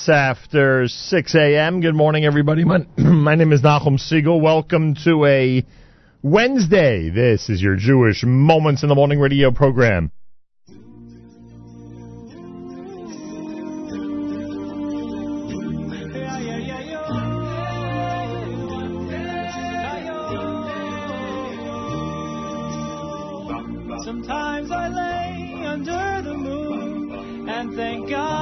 minutes after 6 a.m. Good morning, everybody. My, my name is Nachum Segal. Welcome to a Wednesday. This is your Jewish Moments in the Morning radio program. Sometimes I lay under the moon and thank God.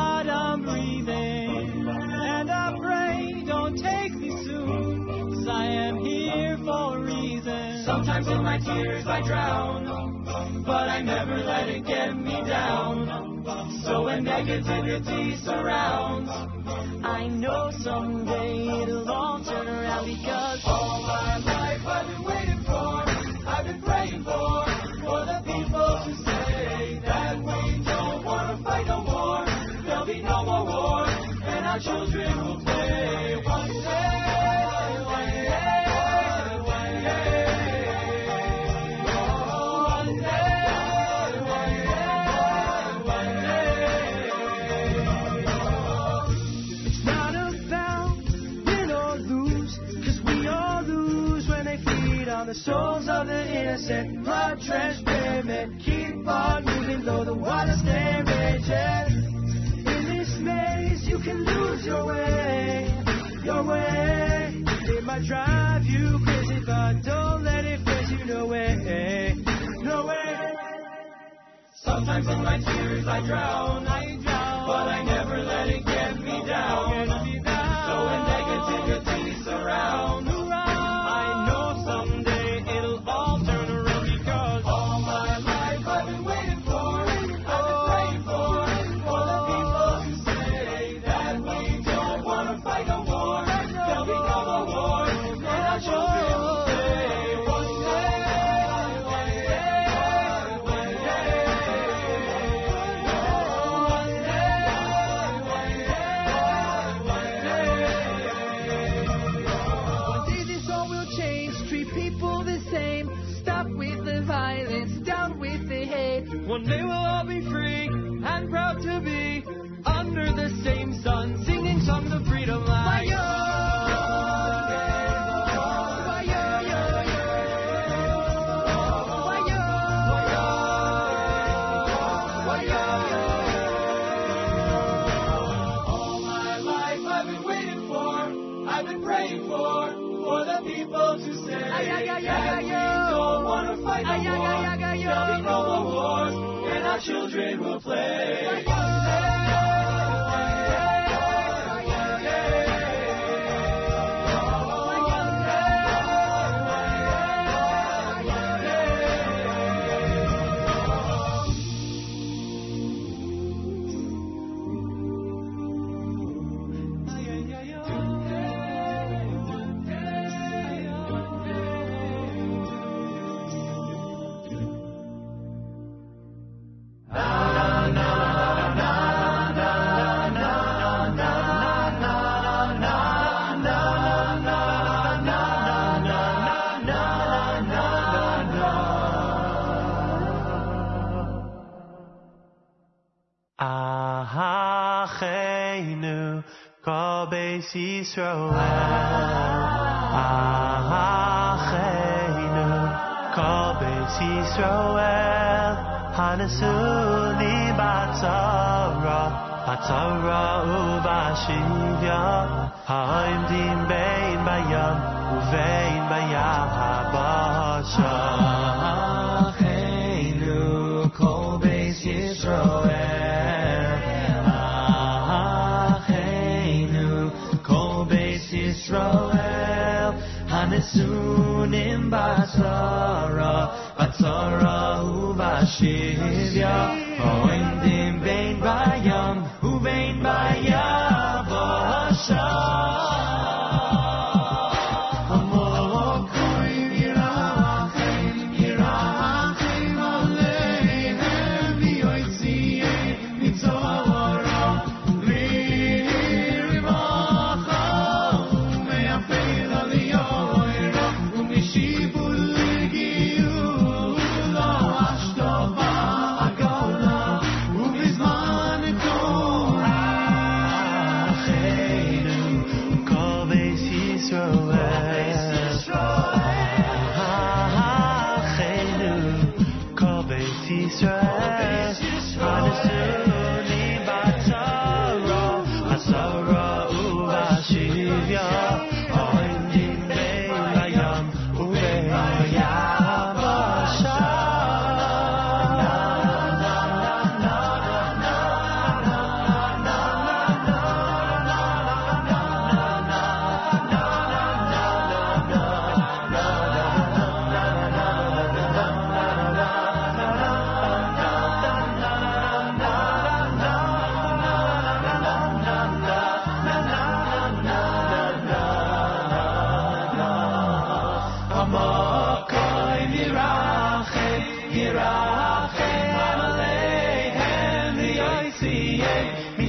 Sometimes in my tears I drown. But I never let it get me down. So when negativity surrounds, I know someday it'll all turn around because all my life I've been waiting for, I've been praying for, for the people to say that we don't want to fight no more. There'll be no more war, and our children the. Blood drenched women keep on moving though the water stay. In this maze, you can lose your way, your way. It might drive you crazy, but don't let it faze you. No way, no way. Sometimes in my tears I drown, I drown, but I never let it get children will play. Kol beis Yisroel. Ahacheinu kol beis Yisroel. Hanasuni batzara, batzara ubashivya. Ha'imdim bein bayam uvein Hanesunim batzara batzara ubashivya Oimdim bein bayam uvein bayavosha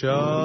Ay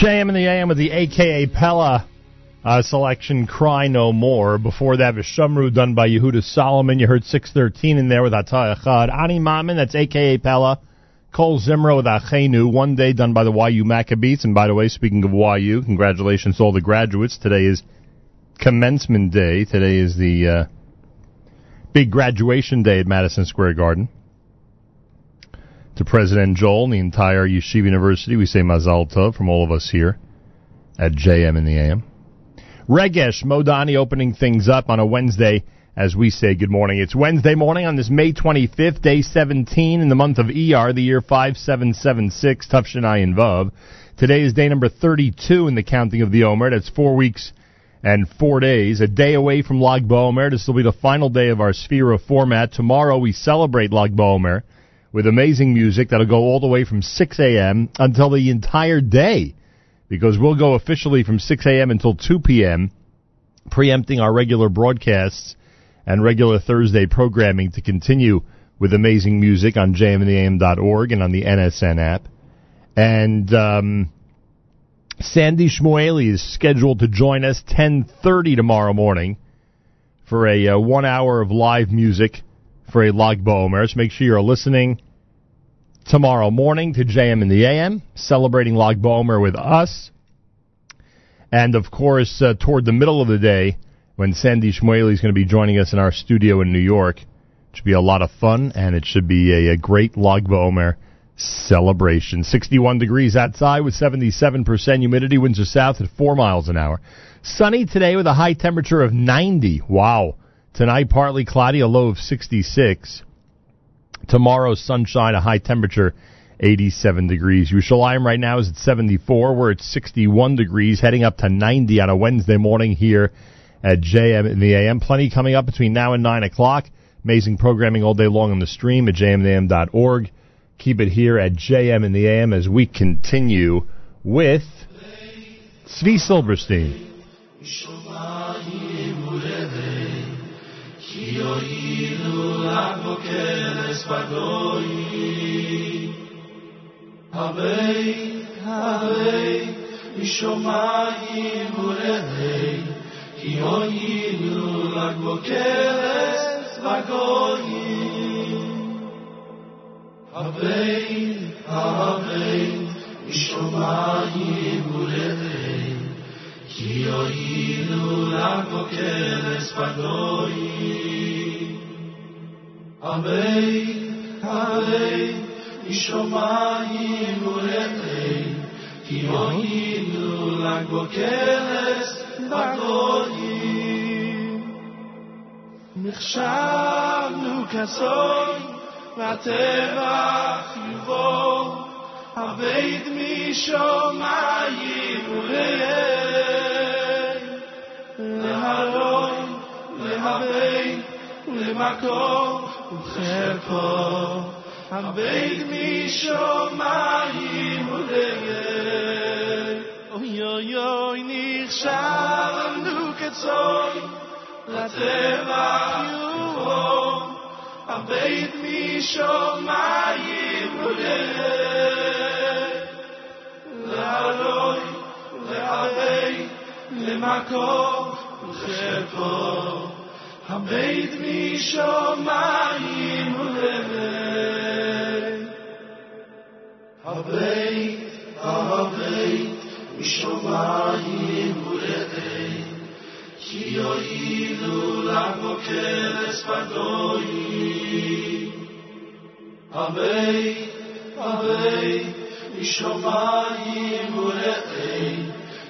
JM in the AM with the AKA Pella uh, selection, Cry No More. Before that, Vishamru done by Yehuda Solomon. You heard 613 in there with Ataya Chad. Ani Mamin, that's AKA Pella. Kol Zimra with Achenu, one day done by the YU Maccabees. And by the way, speaking of YU, congratulations to all the graduates. Today is commencement day. Today is the uh, big graduation day at Madison Square Garden. To President Joel and the entire Yeshiva University, we say Mazal Tov from all of us here at JM in the AM. Regesh Modani opening things up on a Wednesday as we say good morning. It's Wednesday morning on this May 25th, day 17 in the month of ER, the year 5776, Tufshanai Vav. Today is day number 32 in the counting of the Omer. That's four weeks and four days. A day away from Lag BaOmer. This will be the final day of our Sefira format. Tomorrow we celebrate Lag BaOmer with amazing music that'll go all the way from 6 a.m. until the entire day because we'll go officially from 6 a.m. until 2 p.m., preempting our regular broadcasts and regular Thursday programming to continue with amazing music on jmintheam.org and on the NSN app. And um, Sandy Shmuely is scheduled to join us 10:30 tomorrow morning for a uh, one hour of live music for a Lag BaOmer. So make sure you're listening tomorrow morning to JM in the AM, celebrating Lag BaOmer with us. And of course, uh, toward the middle of the day, when Sandy Shmuely is going to be joining us in our studio in New York. It should be a lot of fun, and it should be a, a great Lag BaOmer celebration. 61 degrees outside with 77% humidity. Winds are south at 4 miles an hour. Sunny today with a high temperature of 90. Wow. Tonight, partly cloudy, a low of 66. Tomorrow, sunshine, a high temperature 87 degrees. Yerushalayim right now is at 74. We're at 61 degrees, heading up to 90 on a Wednesday morning here at JM in the AM. Plenty coming up between now and 9 o'clock. Amazing programming all day long on the stream at jmintheam.org. Keep it here at JM in the AM as we continue with Svi Silverstein. יועילו עד בוקר אספדוי. הווי, הווי, משמיים ורדי, כי יועילו עד בוקר אספדוי. הווי, הווי, משמיים ורדי, שיועילו רק בוקרס פדוי אבי הרי משומיים ורתי כי יועילו רק בוקרס פדוי נחשבנו כסוי והטבע חיובו אבי דמי שומיים להלוי, להבי, ולמקום, וחרפו. הבית משומעים ולגל. אוי אוי אוי, נחשב לנו כצוי, לטבע יורום. הבית משומעים ולגל. להלוי, להבי, למקום ושפו הבית משומעים ולבך הבית הבית משומעים ולבך כי יוידו לבוקר אספדוי הבית הבית משומעים ולבך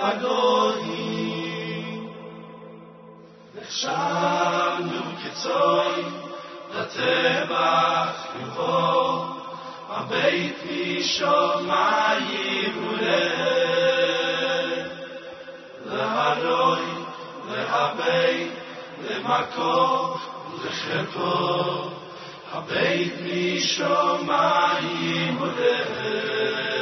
וגויים. נכשלנו כצוי, לטבח יבוא, הבית משומעים ולב. להרוי, להבית, למקום ולחרפו, הבית משומעים ולב.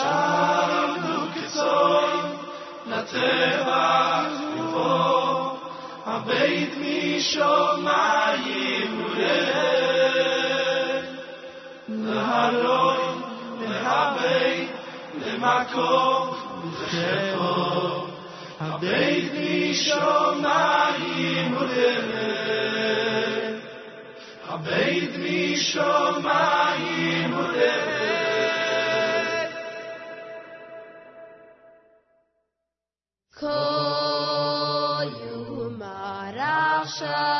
shamu kitzoy la teva ko abeit mi shomai ure na למקום me habei le makom zeho abeit mi Kol yom arachai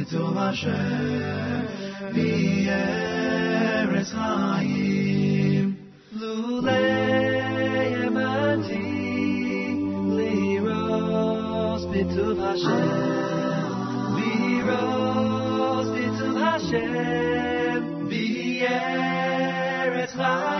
בצור אשר והיא ארץ חיים. לולא ימתי לירוס בטוב השם, לירוס בטוב השם, והיא ארץ חיים.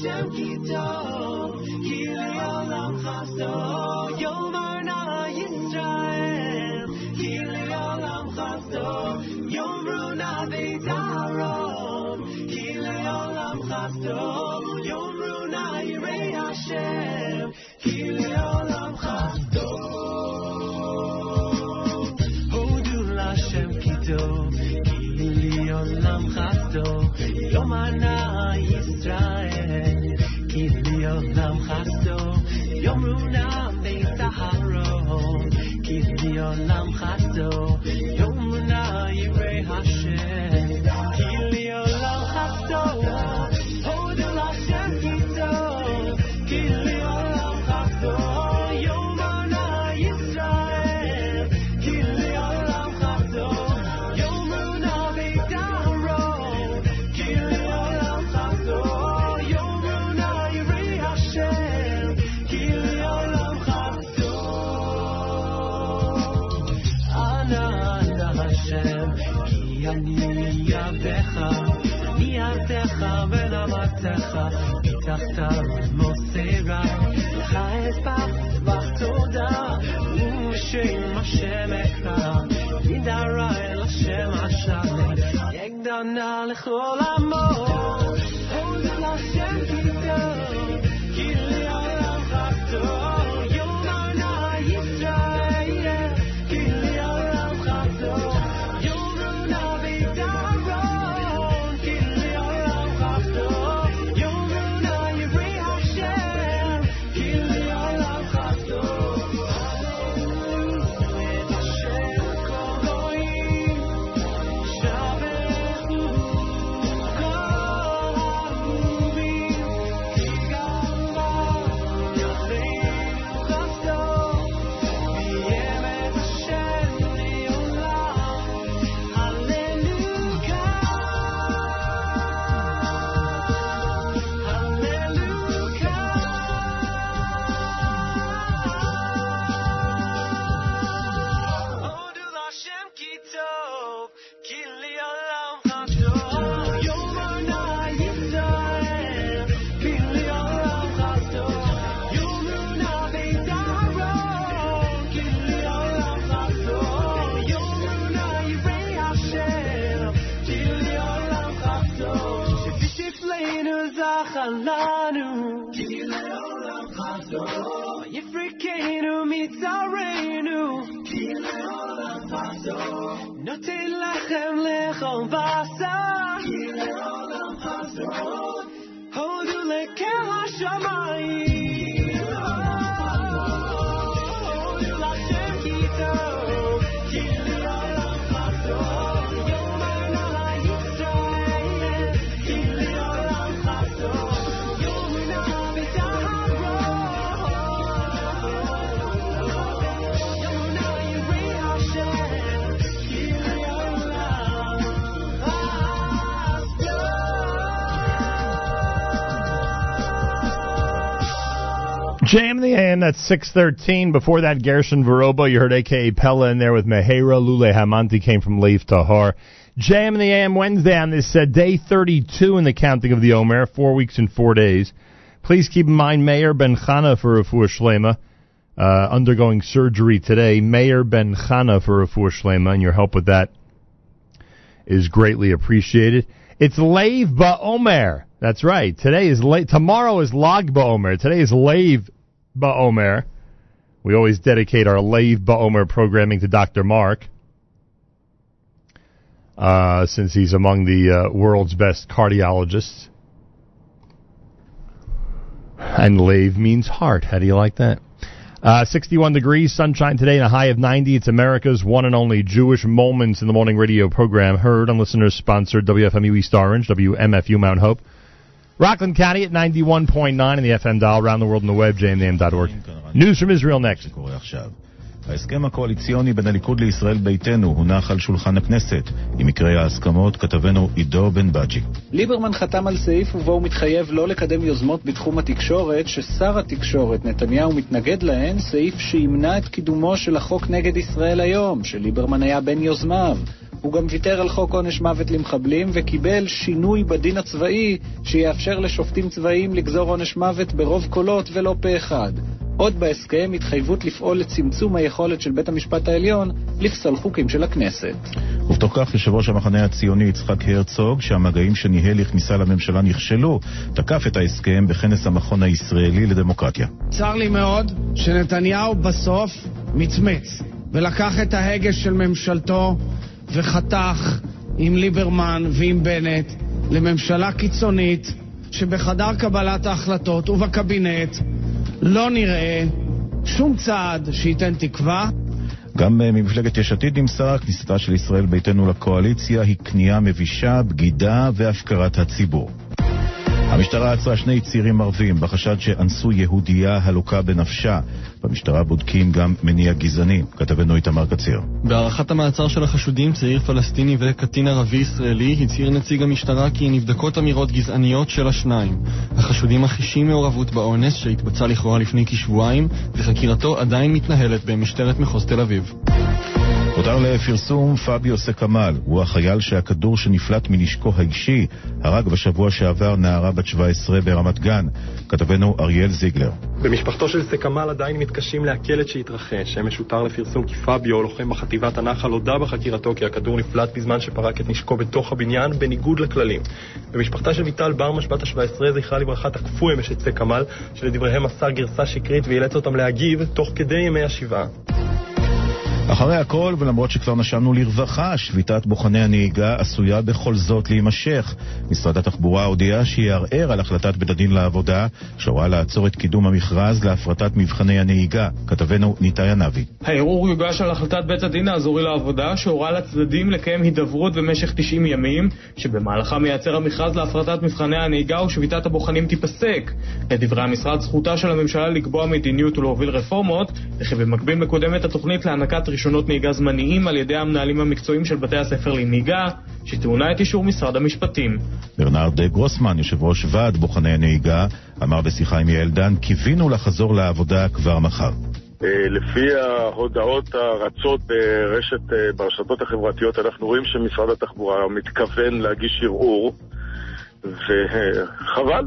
Deixa-me Wasser, ich dachte, Mosera, Chaesbach, Wachtoda, Ushim Hashem Ekra, Yidara El Hashem Ashade, Yegdana Lechol Amor. Mama. Jam the AM, that's 613. Before that, Gershon Veroba, you heard AKA Pella in there with Mehera. Lule Hamanti came from Lev Tahor. Jam the AM Wednesday on this uh, day 32 in the counting of the Omer, four weeks and four days. Please keep in mind Meir Ben Chana for Refuah Shlema, uh, undergoing surgery today. Meir Ben Chana for Refuah Shlema, and your help with that is greatly appreciated. It's Lave Ba'omer. That's right. Today is La- tomorrow is Lag Ba'omer. Today is Lave Ba'omer. We always dedicate our Lev Ba'omer programming to Dr. Marc, uh, since he's among the uh, world's best cardiologists. And Lev means heart. How do you like that? Uh, 61 degrees, sunshine today, and a high of 90. It's America's one and only Jewish Moments in the Morning radio program, heard on listeners sponsored WFMU East Orange, WMFU Mount Hope. Rockland County at 91.9 in the FM dial, around the world on the web, jmnam.org. News from Israel next. ההסכם הקואליציוני בין הליכוד לישראל ביתנו הונח על שולחן הכנסת. עם מקרי ההסכמות כתבנו עידו בן בג'י. ליברמן חתם על סעיף ובו הוא מתחייב לא לקדם יוזמות בתחום התקשורת ששר התקשורת נתניהו מתנגד להן, סעיף שימנע את קידומו של החוק נגד ישראל היום, שליברמן היה בין יוזמיו. הוא גם ויתר על חוק עונש מוות למחבלים וקיבל שינוי בדין הצבאי שיאפשר לשופטים צבאיים לגזור עונש מוות ברוב קולות ולא פה אחד. עוד בהסכם התחייבות לפעול לצמצום היכולת של בית המשפט העליון לפסול חוקים של הכנסת. ובתוך כך יושב ראש המחנה הציוני יצחק הרצוג, שהמגעים שניהל לכניסה לממשלה נכשלו, תקף את ההסכם בכנס המכון הישראלי לדמוקרטיה. צר לי מאוד שנתניהו בסוף מצמץ ולקח את ההגה של ממשלתו וחתך עם ליברמן ועם בנט לממשלה קיצונית שבחדר קבלת ההחלטות ובקבינט לא נראה שום צעד שייתן תקווה. גם אה, ממפלגת יש עתיד נמסר, כניסתה של ישראל ביתנו לקואליציה היא כניעה מבישה, בגידה והפקרת הציבור. המשטרה עצרה שני צעירים ערבים בחשד שאנסו יהודייה הלוקה בנפשה. במשטרה בודקים גם מניע גזעני. כתבנו איתמר קציר. בהארכת המעצר של החשודים, צעיר פלסטיני וקטין ערבי-ישראלי, הצהיר נציג המשטרה כי נבדקות אמירות גזעניות של השניים. החשודים מכחישים מעורבות באונס שהתבצע לכאורה לפני כשבועיים, וחקירתו עדיין מתנהלת במשטרת מחוז תל אביב. הותר לפרסום פביו סקמל, הוא החייל שהכדור שנפלט מנשקו האישי הרג בשבוע שעבר נערה בת 17 ברמת גן. כתבנו אריאל זיגלר. במשפחתו של סקמל עדיין מתקשים לעכל את שהתרחש. אמש הותר לפרסום כי פביו, לוחם בחטיבת הנחל, הודה בחקירתו כי הכדור נפלט בזמן שפרק את נשקו בתוך הבניין, בניגוד לכללים. במשפחתה של ויטל ברמש, בת ה-17, זכרה לברכה, תקפו אמש את סקמל, שלדבריהם מסר גרסה שקרית ואילץ אותם להגיב תוך כדי ימי השבעה. אחרי הכל, ולמרות שכבר נשמנו לרווחה, שביתת בוחני הנהיגה עשויה בכל זאת להימשך. משרד התחבורה הודיע שיערער על החלטת בית הדין לעבודה, שהורה לעצור את קידום המכרז להפרטת מבחני הנהיגה. כתבנו ניתאי ענבי. הערעור יוגש על החלטת בית הדין האזורי לעבודה, שהורה לצדדים לקיים הידברות במשך 90 ימים, שבמהלכה מייצר המכרז להפרטת מבחני הנהיגה ושביתת הבוחנים תיפסק. לדברי המשרד, זכותה של הממשלה לקבוע מדיניות ולהוביל רפורמות, וכי במקביל מקודמת התוכנית להענקת רישיונות נהיגה זמניים על ידי המנהלים המקצועיים של בתי הספר לנהיגה, שטעונה את אישור משרד המשפטים. ברנרד גרוסמן, יושב ראש ועד בוחני הנהיגה, אמר בשיחה עם יעל דן, קיווינו לחזור לעבודה כבר מחר. אה, לפי ההודעות הרצות ברשת, אה, ברשתות החברתיות, אנחנו רואים שמשרד התחבורה מתכוון להגיש ערעור, וחבל.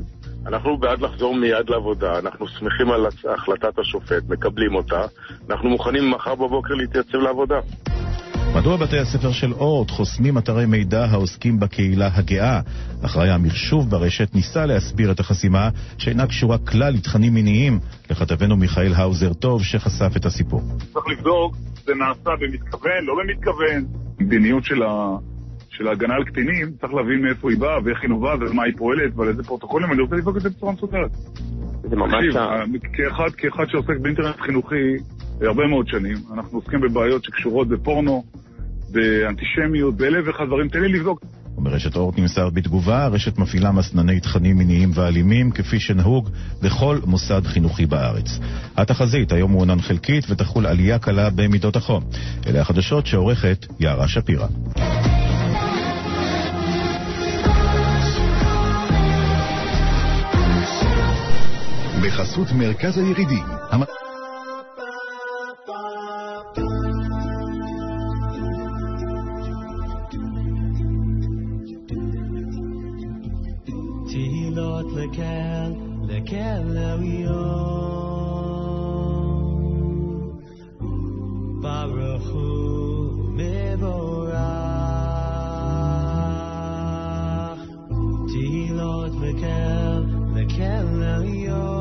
אנחנו בעד לחזור מיד לעבודה, אנחנו שמחים על החלטת השופט, מקבלים אותה, אנחנו מוכנים מחר בבוקר להתייצב לעבודה. מדוע בתי הספר של אורט חוסמים אתרי מידע העוסקים בקהילה הגאה? אחראי המחשוב ברשת ניסה להסביר את החסימה שאינה קשורה כלל לתכנים מיניים, לכתבנו מיכאל האוזר טוב שחשף את הסיפור. צריך לבדוק, זה נעשה במתכוון, לא במתכוון. מדיניות של. של ההגנה על קטינים, צריך להבין מאיפה היא באה ואיך היא נובעת ומה היא פועלת ועל איזה פרוטוקולים, אני רוצה לבדוק את זה בצורה מסודרת. זה ממש... תקשיב, כאחד, כאחד שעוסק באינטרנט חינוכי הרבה מאוד שנים, אנחנו עוסקים בבעיות שקשורות בפורנו, באנטישמיות, באלף ואחד דברים, תן לי לבדוק. וברשת אורט נמסר בתגובה, הרשת מפעילה מסנני תכנים מיניים ואלימים, כפי שנהוג בכל מוסד חינוכי בארץ. התחזית היום מעונן חלקית ותחול עלייה קלה במידות החום. אלה החדשות שעורכת יערה שפירא. בחסות מרכז הירידים. המ... תהילות לקהל, לקהל אביון. ברוך הוא מבורך. תהילות לקהל, לקהל עליון.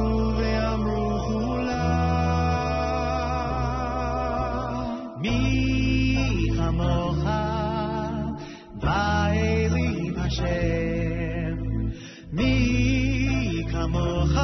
כמוך באלים השם, מי כמוך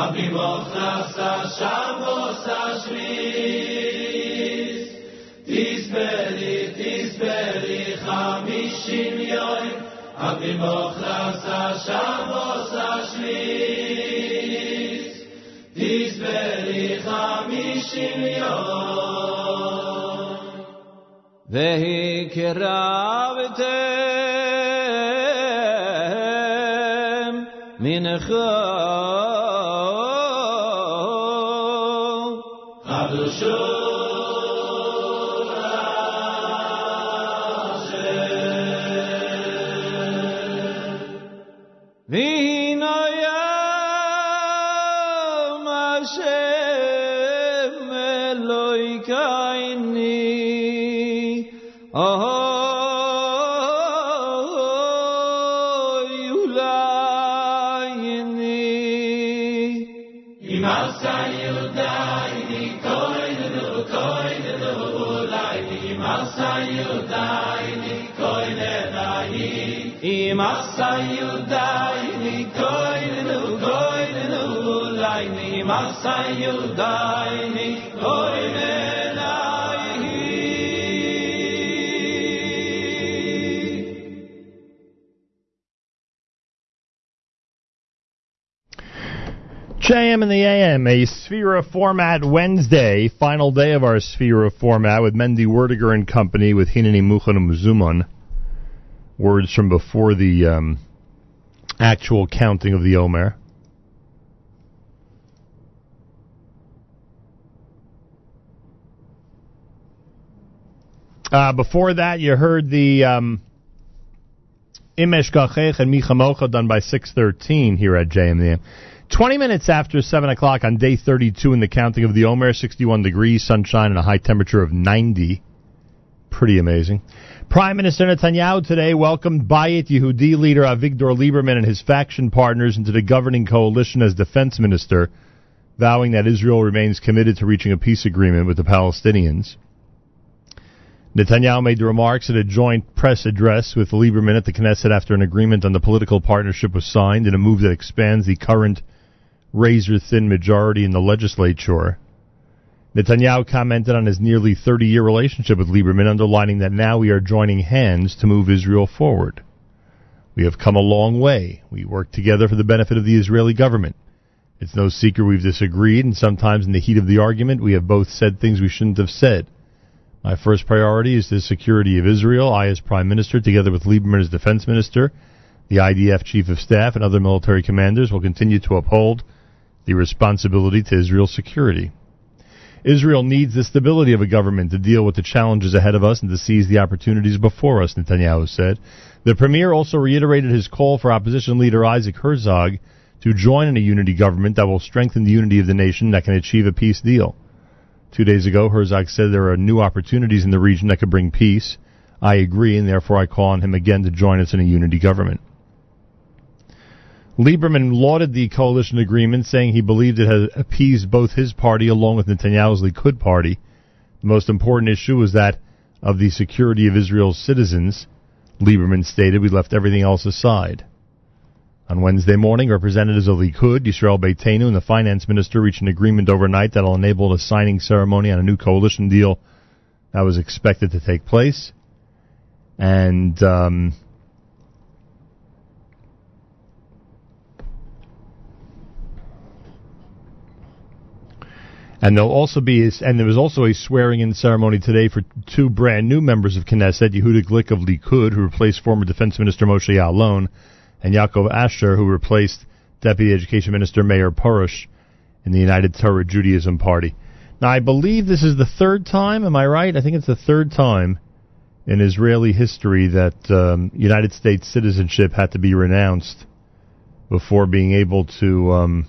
Abi Bokhta Sa Shabo Sa Shmiz Tisperi, Tisperi Chamishim Yoy Abi Bokhta Sa Shabo Sa Shmiz Tisperi Chamishim Vehi Yudaini Koinenai JM in the AM, a Sefira format Wednesday, final day of our Sefira format with Mendy Werdiger and company with Hinani Muchan and Muzuman. Words from before the um, actual counting of the Omer. Uh, before that, you heard the um, Imesh Gachech and Michamocha done by 613 here at JMM. 20 minutes after 7 o'clock on day 32 in the counting of the Omer, 61 degrees, sunshine, and a high temperature of 90. Pretty amazing. Prime Minister Netanyahu today welcomed Bayit Yehudi leader Avigdor Lieberman and his faction partners into the governing coalition as defense minister, vowing that Israel remains committed to reaching a peace agreement with the Palestinians. Netanyahu made the remarks at a joint press address with Lieberman at the Knesset after an agreement on the political partnership was signed in a move that expands the current razor-thin majority in the legislature. Netanyahu commented on his nearly 30-year relationship with Lieberman, underlining that now we are joining hands to move Israel forward. We have come a long way. We work together for the benefit of the Israeli government. It's no secret we've disagreed, and sometimes in the heat of the argument, we have both said things we shouldn't have said. My first priority is the security of Israel. I, as Prime Minister, together with Lieberman as Defense Minister, the IDF Chief of Staff, and other military commanders, will continue to uphold the responsibility to Israel's security. Israel needs the stability of a government to deal with the challenges ahead of us and to seize the opportunities before us, Netanyahu said. The premier also reiterated his call for opposition leader Isaac Herzog to join in a unity government that will strengthen the unity of the nation that can achieve a peace deal. Two days ago, Herzog said there are new opportunities in the region that could bring peace. I agree, and therefore I call on him again to join us in a unity government. Lieberman lauded the coalition agreement, saying he believed it had appeased both his party along with Netanyahu's Likud party. The most important issue was that of the security of Israel's citizens. Lieberman stated, we left everything else aside. On Wednesday morning, representatives of Likud, Yisrael Beitenu, and the finance minister reached an agreement overnight that will enable a signing ceremony on a new coalition deal that was expected to take place. And um, And there'll also be, a, and there was also a swearing-in ceremony today for two brand new members of Knesset, Yehuda Glick of Likud, who replaced former Defense Minister Moshe Ya'alon, and Yaakov Asher, who replaced Deputy Education Minister Meir Porush in the United Torah Judaism Party. Now, I believe this is the third time, am I right? I think it's the third time in Israeli history that um, United States citizenship had to be renounced before being able to um,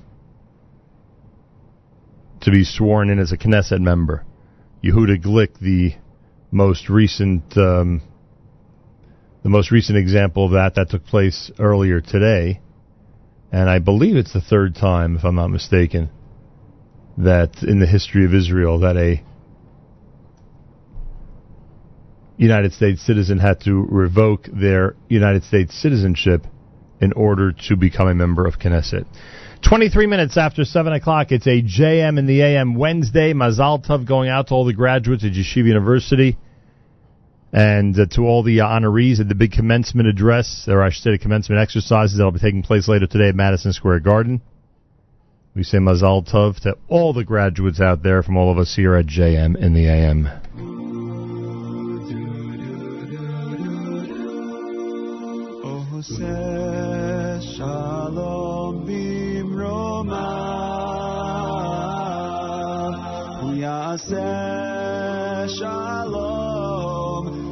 to be sworn in as a Knesset member. Yehuda Glick, the most recent um, the most recent example of that that took place earlier today, and I believe it's the third time, if I'm not mistaken, that in the history of Israel that a United States citizen had to revoke their United States citizenship in order to become a member of Knesset. 23 minutes after 7 o'clock, it's a JM in the AM Wednesday. Mazal Tov going out to all the graduates at Yeshiva University and uh, to all the honorees at the big commencement address, or I should say the commencement exercises that will be taking place later today at Madison Square Garden. We say Mazal Tov to all the graduates out there from all of us here at JM in the AM.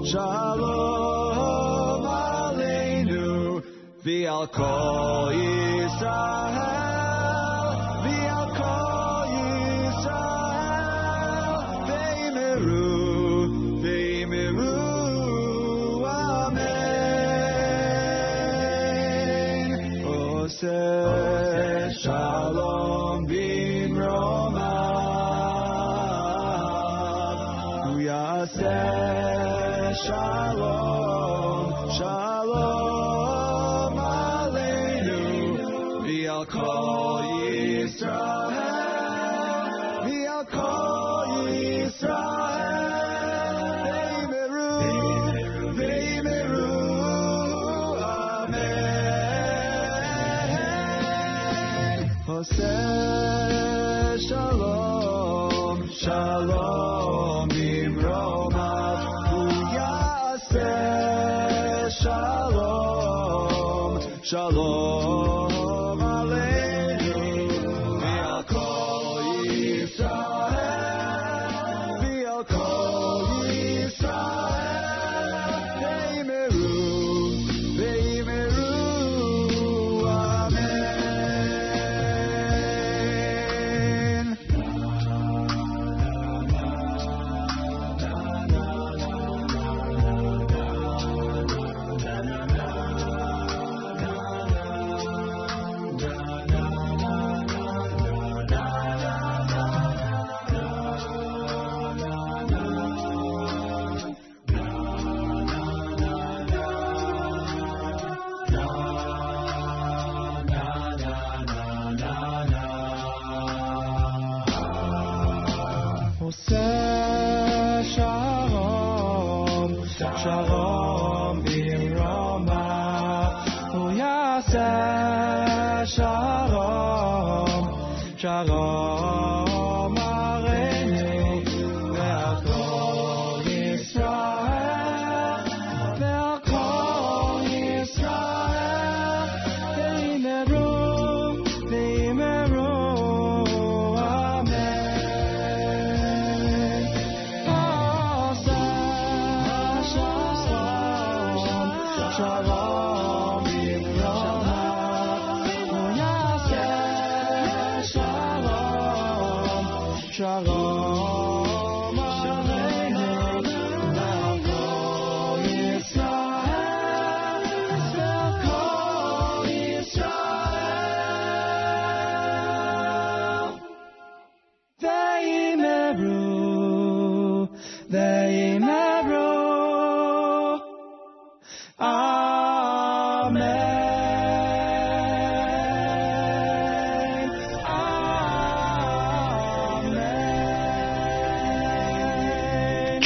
Shalom Aleinu, V'al Kol Yisrael.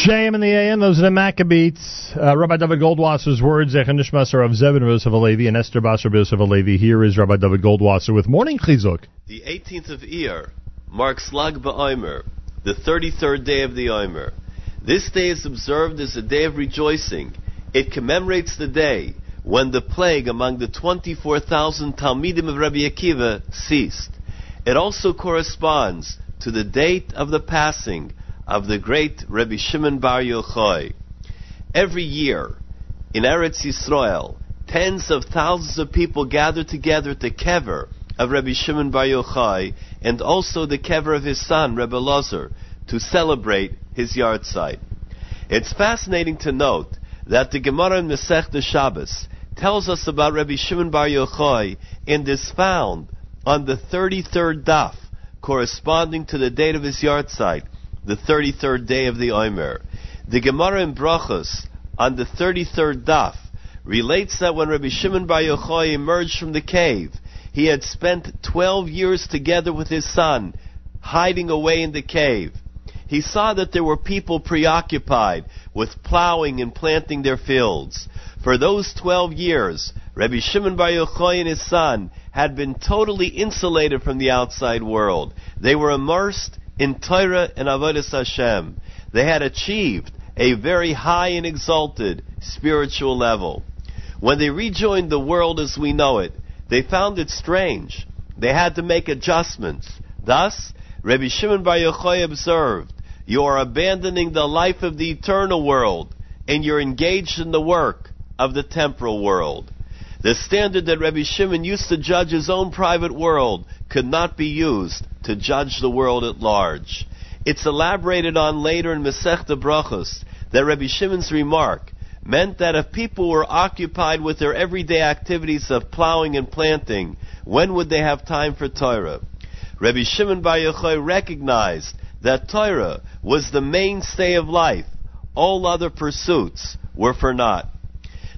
JM in the AM, those are the Maccabees. Uh, Rabbi David Goldwasser's words, Echanishmaser of Zebin Yosef Alevi and Esther Basar Yosef Alevi. Here is Rabbi David Goldwasser with Morning Chizuk. The 18th of Iyar marks Lag BaOmer, the 33rd day of the Omer. This day is observed as a day of rejoicing. It commemorates the day when the plague among the 24,000 Talmidim of Rabbi Akiva ceased. It also corresponds to the date of the passing of the great Rabbi Shimon Bar Yochai. Every year in Eretz Yisrael, tens of thousands of people gather together at the kever of Rabbi Shimon Bar Yochai and also the kever of his son, Rabbi Lazar, to celebrate his yahrzeit. It's fascinating to note that the Gemara in Masechta Shabbos tells us about Rabbi Shimon Bar Yochai and is found on the 33rd daf, corresponding to the date of his yahrzeit, the 33rd day of the Omer. The Gemara in Brachos on the 33rd daf relates that when Rabbi Shimon Bar Yochai emerged from the cave, he had spent 12 years together with his son, hiding away in the cave. He saw that there were people preoccupied with plowing and planting their fields. For those 12 years, Rabbi Shimon Bar Yochai and his son had been totally insulated from the outside world. They were immersed in Torah and Avodas Hashem. They had achieved a very high and exalted spiritual level. When they rejoined the world as we know it, they found it strange. They had to make adjustments. Thus, Rabbi Shimon Bar Yochai observed, you are abandoning the life of the eternal world, and you're engaged in the work of the temporal world. The standard that Rabbi Shimon used to judge his own private world could not be used to judge the world at large. It's elaborated on later in Masechta Brachos that Rabbi Shimon's remark meant that if people were occupied with their everyday activities of plowing and planting, when would they have time for Torah? Rabbi Shimon Bar Yochai recognized that Torah was the mainstay of life. All other pursuits were for naught.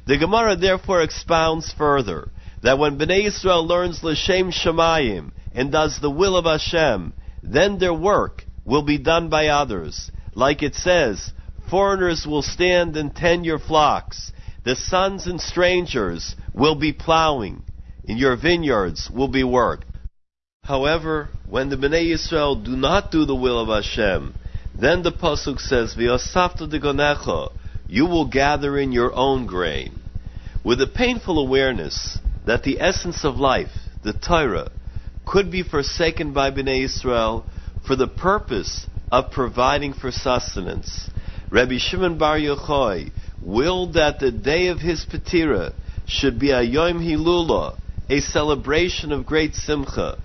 The Gemara therefore expounds further that when Bnei Israel learns L'Shem Shemayim and does the will of Hashem, then their work will be done by others. like it says, foreigners will stand and tend your flocks. The sons and strangers will be plowing. and your vineyards will be worked. However, when the Bnei Yisrael do not do the will of Hashem, then the pasuk says, "V'yosafta degonecha," you will gather in your own grain, with a painful awareness that the essence of life, the Torah, could be forsaken by Bnei Yisrael for the purpose of providing for sustenance. Rabbi Shimon Bar Yochai willed that the day of his Petira should be a Yom Hilula, a celebration of great simcha.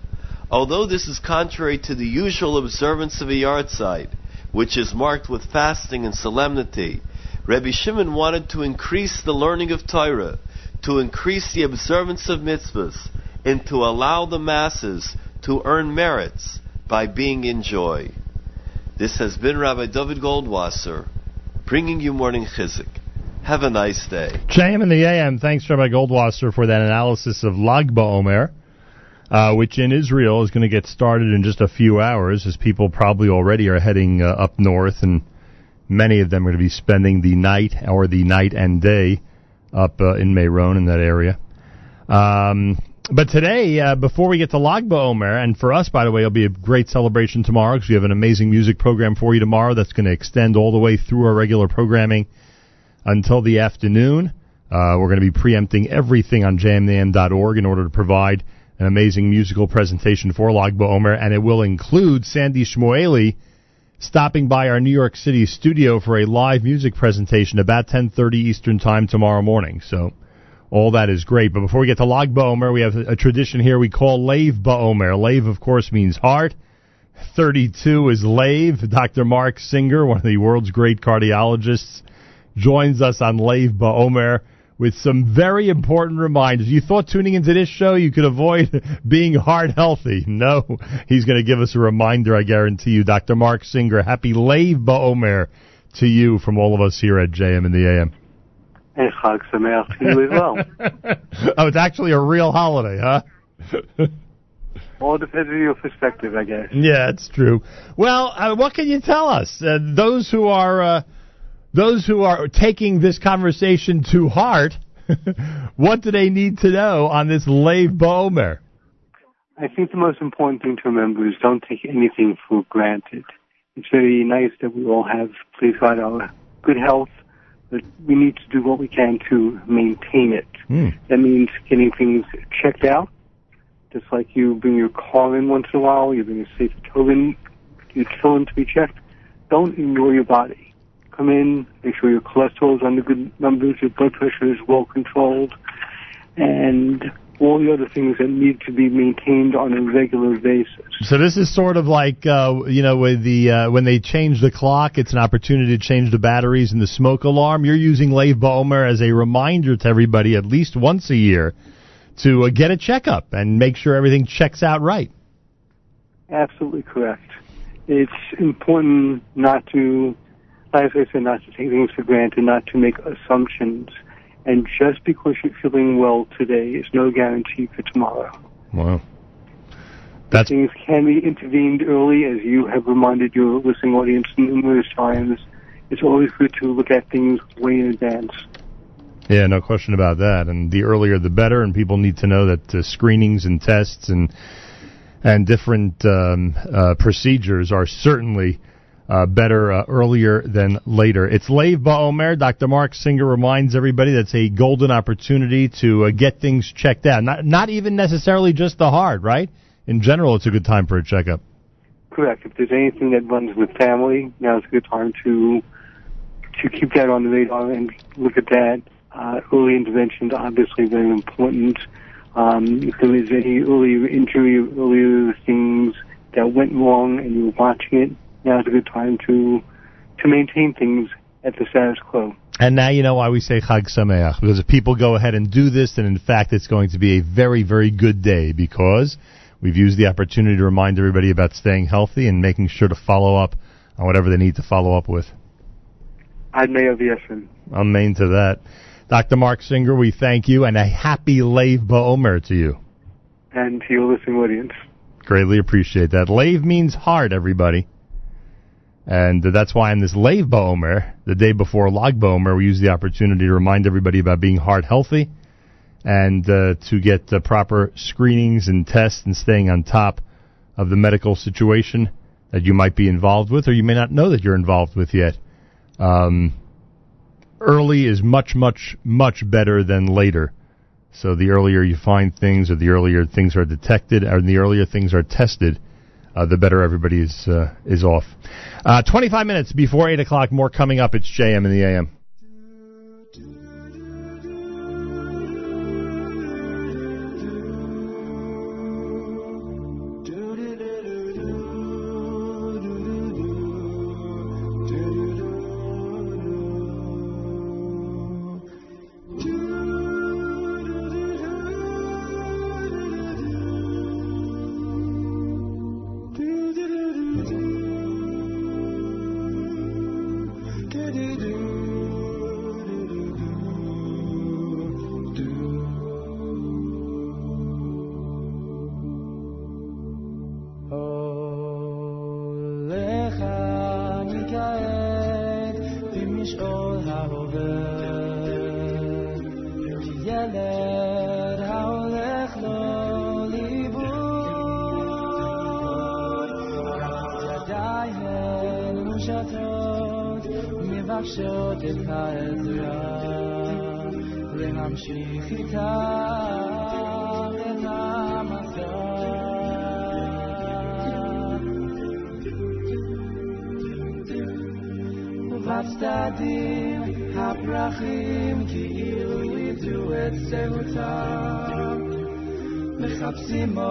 Although this is contrary to the usual observance of a yahrzeit, which is marked with fasting and solemnity, Rabbi Shimon wanted to increase the learning of Torah, to increase the observance of mitzvahs, and to allow the masses to earn merits by being in joy. This has been Rabbi David Goldwasser, bringing you morning chizuk. Have a nice day. JM in the AM, thanks Rabbi Goldwasser for that analysis of Lag BaOmer, uh, which in Israel is going to get started in just a few hours, as people probably already are heading uh, up north, and many of them are going to be spending the night or the night and day up uh, in Meron in that area. Um, but today, uh, before we get to Lag BaOmer, and for us, by the way, it'll be a great celebration tomorrow because we have an amazing music program for you tomorrow that's going to extend all the way through our regular programming until the afternoon. Uh, we're going to be preempting everything on jmintheam.org in order to provide an amazing musical presentation for Lag BaOmer, and it will include Sandy Shmuely stopping by our New York City studio for a live music presentation about 10:30 Eastern Time tomorrow morning. So all that is great. But before we get to Lag BaOmer, we have a tradition here we call Lev BaOmer. Lev, of course, means heart. 32 is Lev. Dr. Marc Singer, one of the world's great cardiologists, joins us on Lev BaOmer with some very important reminders. You thought tuning into this show you could avoid being heart healthy. No, he's going to give us a reminder, I guarantee you. Dr. Marc Singer, happy Lev BaOmer to you from all of us here at JM in the AM. And Chag Sameach to you as well. oh, it's actually a real holiday, huh? All depends on your perspective, I guess. Yeah, it's true. Well, uh, what can you tell us? Uh, those who are uh, those who are taking this conversation to heart, what do they need to know on this Lev BaOmer? I think the most important thing to remember is don't take anything for granted. It's very nice that we all have, please God, our good health, but we need to do what we can to maintain it. Hmm. That means getting things checked out, just like you bring your car in once in a while, you bring a safe tow in, your children to be checked. Don't ignore your body. Come in, make sure your cholesterol is under good numbers, your blood pressure is well controlled, and all the other things that need to be maintained on a regular basis. So this is sort of like uh, you know with the uh, when they change the clock, it's an opportunity to change the batteries in the smoke alarm. You're using Lev BaOmer as a reminder to everybody at least once a year to uh, get a checkup and make sure everything checks out right. Absolutely correct. It's important not to, like I said, not to take things for granted, not to make assumptions. And just because you're feeling well today is no guarantee for tomorrow. Wow. Things can be intervened early, as you have reminded your listening audience numerous times. It's always good to look at things way in advance. Yeah, no question about that. And the earlier the better. And people need to know that uh, screenings and tests and and different um, uh, procedures are certainly uh, better uh, earlier than later. It's Lev BaOmer. Dr. Marc Singer reminds everybody that's a golden opportunity to uh, get things checked out. Not not even necessarily just the heart, right? In general, it's a good time for a checkup. Correct. If there's anything that runs with family, now's a good time to to keep that on the radar and look at that. Uh, early intervention is obviously very important. Um, if there is any early injury earlier things that went wrong and you're watching it, now's a good time to to maintain things at the status quo. And now you know why we say Chag Sameach, because if people go ahead and do this, then in fact it's going to be a very, very good day because we've used the opportunity to remind everybody about staying healthy and making sure to follow up on whatever they need to follow up with. I'd may have yes, I'm main to that. Dr. Marc Singer, we thank you and a happy Lev BaOmer to you. and to your listening audience. Greatly appreciate that. Lev means heart, everybody. And that's why on this Lev BaOmer, the day before Lag BaOmer, we use the opportunity to remind everybody about being heart healthy and uh, to get uh, proper screenings and tests and staying on top of the medical situation that you might be involved with or you may not know that you're involved with yet. Um, early is much, much, much better than later. So the earlier you find things, or the earlier things are detected, or the earlier things are tested, uh, the better everybody is uh, is off. Uh, 25 minutes before 8 o'clock, more coming up. It's JM in the AM. Altísimo.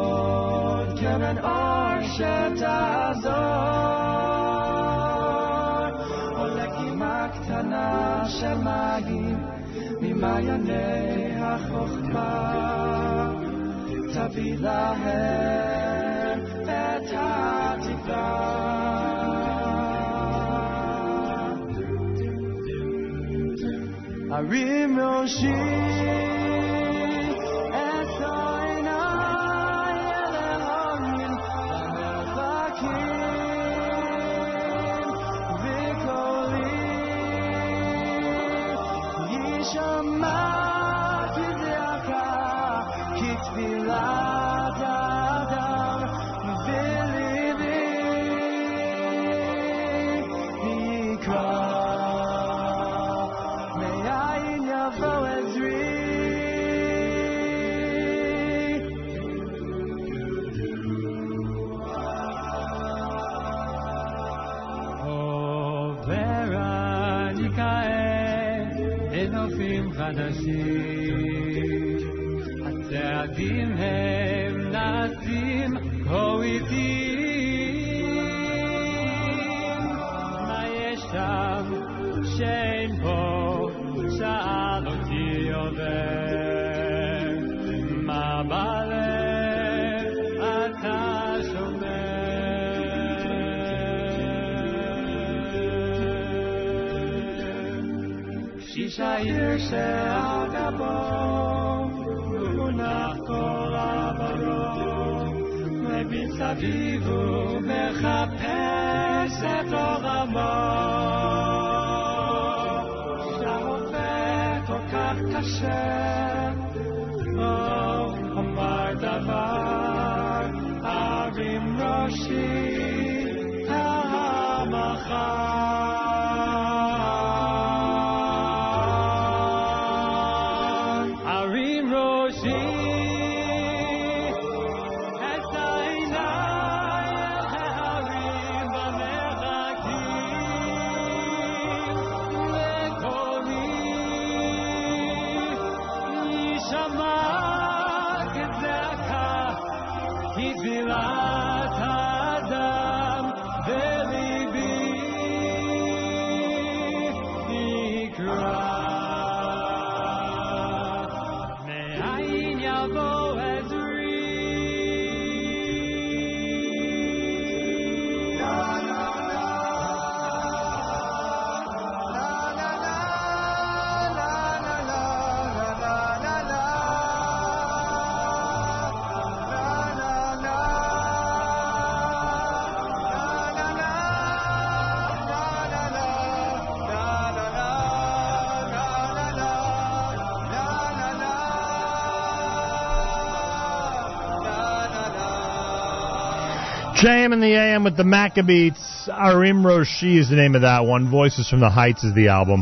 JM in the AM with the Maccabeats. Arim Roshi is the name of that one. Voices from the Heights is the album.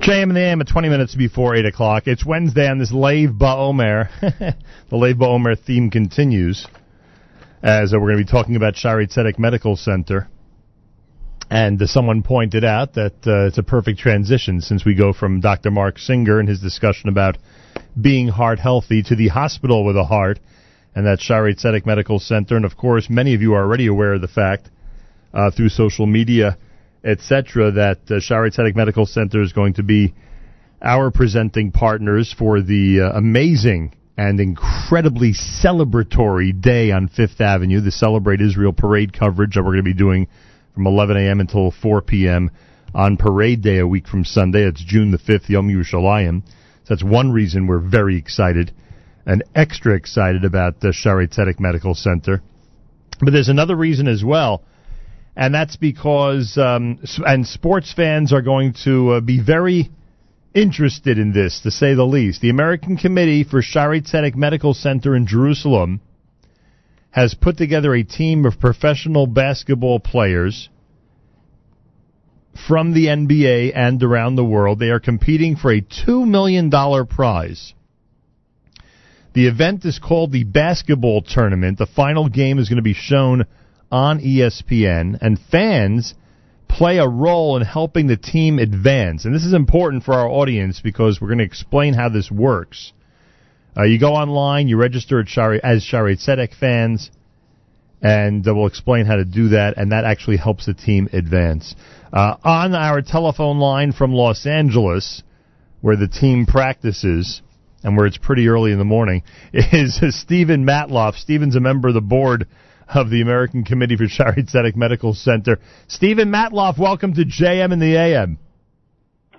JM in the AM at 20 minutes before 8 o'clock. It's Wednesday on this Lev Ba'omer. the Lev Ba'omer theme continues as uh, we're going to be talking about Shaare Zedek Medical Center. And uh, someone pointed out that uh, it's a perfect transition since we go from Dr. Marc Singer and his discussion about being heart healthy to the hospital with a heart, and that Shaare Zedek Medical Center. And of course, many of you are already aware of the fact uh, through social media, etc., that uh, Shaare Zedek Medical Center is going to be our presenting partners for the uh, amazing and incredibly celebratory day on Fifth Avenue, the Celebrate Israel parade coverage that we're going to be doing from 11 a.m. until 4 p.m. on Parade Day a week from Sunday. It's June the 5th, Yom Yerushalayim. So that's one reason we're very excited and extra excited about the Shaare Zedek Medical Center. But there's another reason as well, and that's because, um, and sports fans are going to uh, be very interested in this, to say the least. The American Committee for Shaare Zedek Medical Center in Jerusalem has put together a team of professional basketball players from the NBA and around the world. They are competing for a $2 million prize. The event is called the Basketball Tournament. The final game is going to be shown on ESPN, and fans play a role in helping the team advance. And this is important for our audience because we're going to explain how this works. Uh, you go online, you register at Shari, as Shaare Zedek fans, and we'll explain how to do that, and that actually helps the team advance. Uh, on our telephone line from Los Angeles, where the team practices, and where it's pretty early in the morning, is Stephen Matloff. Stephen's a member of the board of the American Committee for Shaare Zedek Medical Center. Stephen Matloff, welcome to JM and the AM.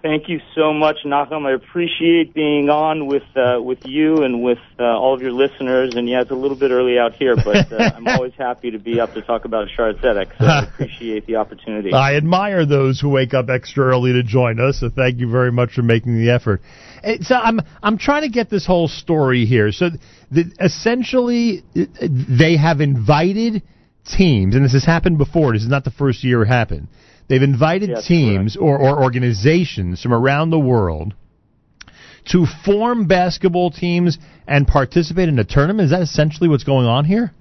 Thank you so much, Nachum. I appreciate being on with uh, with you and with uh, all of your listeners. And yeah, it's a little bit early out here, but uh, I'm always happy to be up to talk about Shaare Zedek. So I appreciate the opportunity. I admire those who wake up extra early to join us, so thank you very much for making the effort. So I'm I'm trying to get this whole story here. So the, essentially, they have invited teams, and this has happened before. This is not the first year it happened. They've invited Yes, teams or, or organizations from around the world to form basketball teams and participate in a tournament. Is that essentially what's going on here?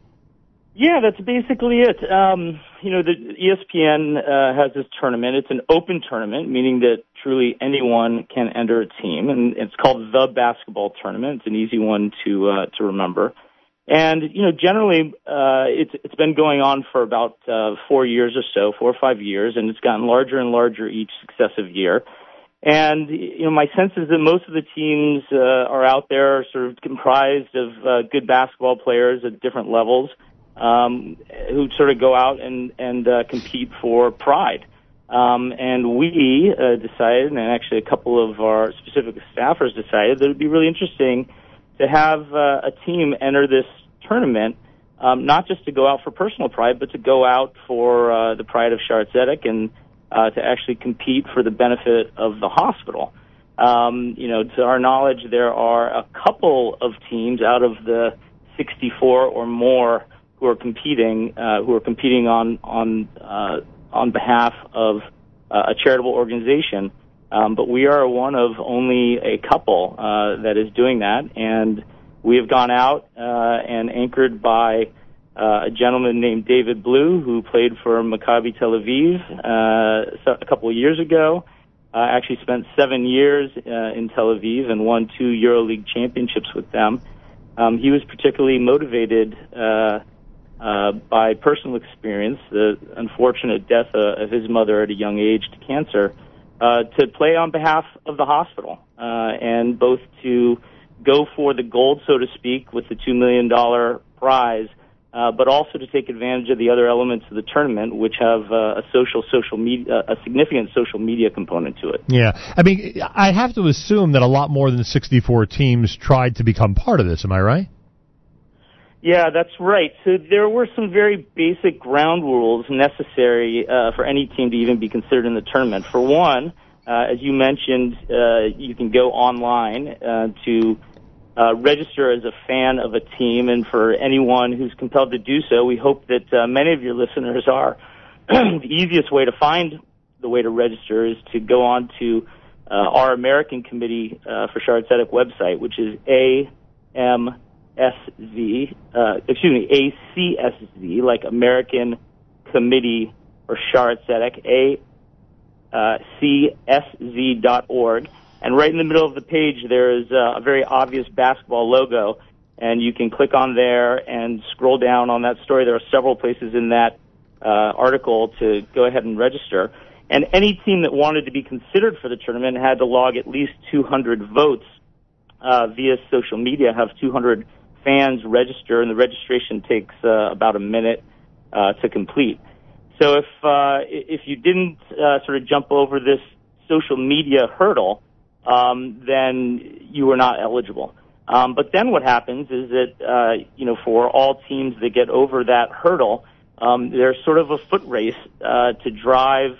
Yeah, that's basically it. Um, you know, the ESPN uh, has this tournament. It's an open tournament, meaning that truly anyone can enter a team, and it's called the basketball tournament. It's an easy one to uh, to remember. And you know, generally, uh, it's it's been going on for about uh, four years or so, four or five years, and it's gotten larger and larger each successive year. And you know, my sense is that most of the teams uh, are out there sort of comprised of uh, good basketball players at different levels um, who sort of go out and and uh, compete for pride. Um, and we uh, decided, and actually a couple of our specific staffers decided that it would be really interesting to have uh, a team enter this tournament, um, not just to go out for personal pride, but to go out for uh, the pride of Shaare Zedek and uh, to actually compete for the benefit of the hospital. Um, you know, to our knowledge, there are a couple of teams out of the 64 or more who are competing, uh, who are competing on on uh, on behalf of uh, a charitable organization. Um, but we are one of only a couple uh, that is doing that, and we have gone out uh, and anchored by uh, a gentleman named David Blu, who played for Maccabi Tel Aviv uh, a couple of years ago. Uh, actually spent seven years uh, in Tel Aviv and won two EuroLeague championships with them. Um, he was particularly motivated uh, uh, by personal experience, the unfortunate death uh, of his mother at a young age to cancer, uh, to play on behalf of the hospital uh, and both to go for the gold, so to speak, with the $2 million prize, uh, but also to take advantage of the other elements of the tournament, which have uh, a social, social media, a significant social media component to it. Yeah, I mean, I have to assume that a lot more than 64 teams tried to become part of this. Am I right? Yeah, that's right. So there were some very basic ground rules necessary uh, for any team to even be considered in the tournament. For one, uh, as you mentioned, uh, you can go online uh, to uh, register as a fan of a team. And for anyone who's compelled to do so, we hope that uh, many of your listeners are. the easiest way to find the way to register is to go on to uh, our American Committee uh, for Zedek website, which is AMSZ, uh, excuse me, ACSZ, like American Committee for Shaare Zedek, A uh, CSZ.org. And right in the middle of the page, there is uh, a very obvious basketball logo, and you can click on there and scroll down on that story. There are several places in that uh, article to go ahead and register. And any team that wanted to be considered for the tournament had to log at least 200 votes uh, via social media, have 200 fans register, and the registration takes uh, about a minute uh, to complete. So if uh, if you didn't uh, sort of jump over this social media hurdle, um, then you were not eligible. Um, but then what happens is that uh, you know for all teams that get over that hurdle, um, there's sort of a foot race uh, to drive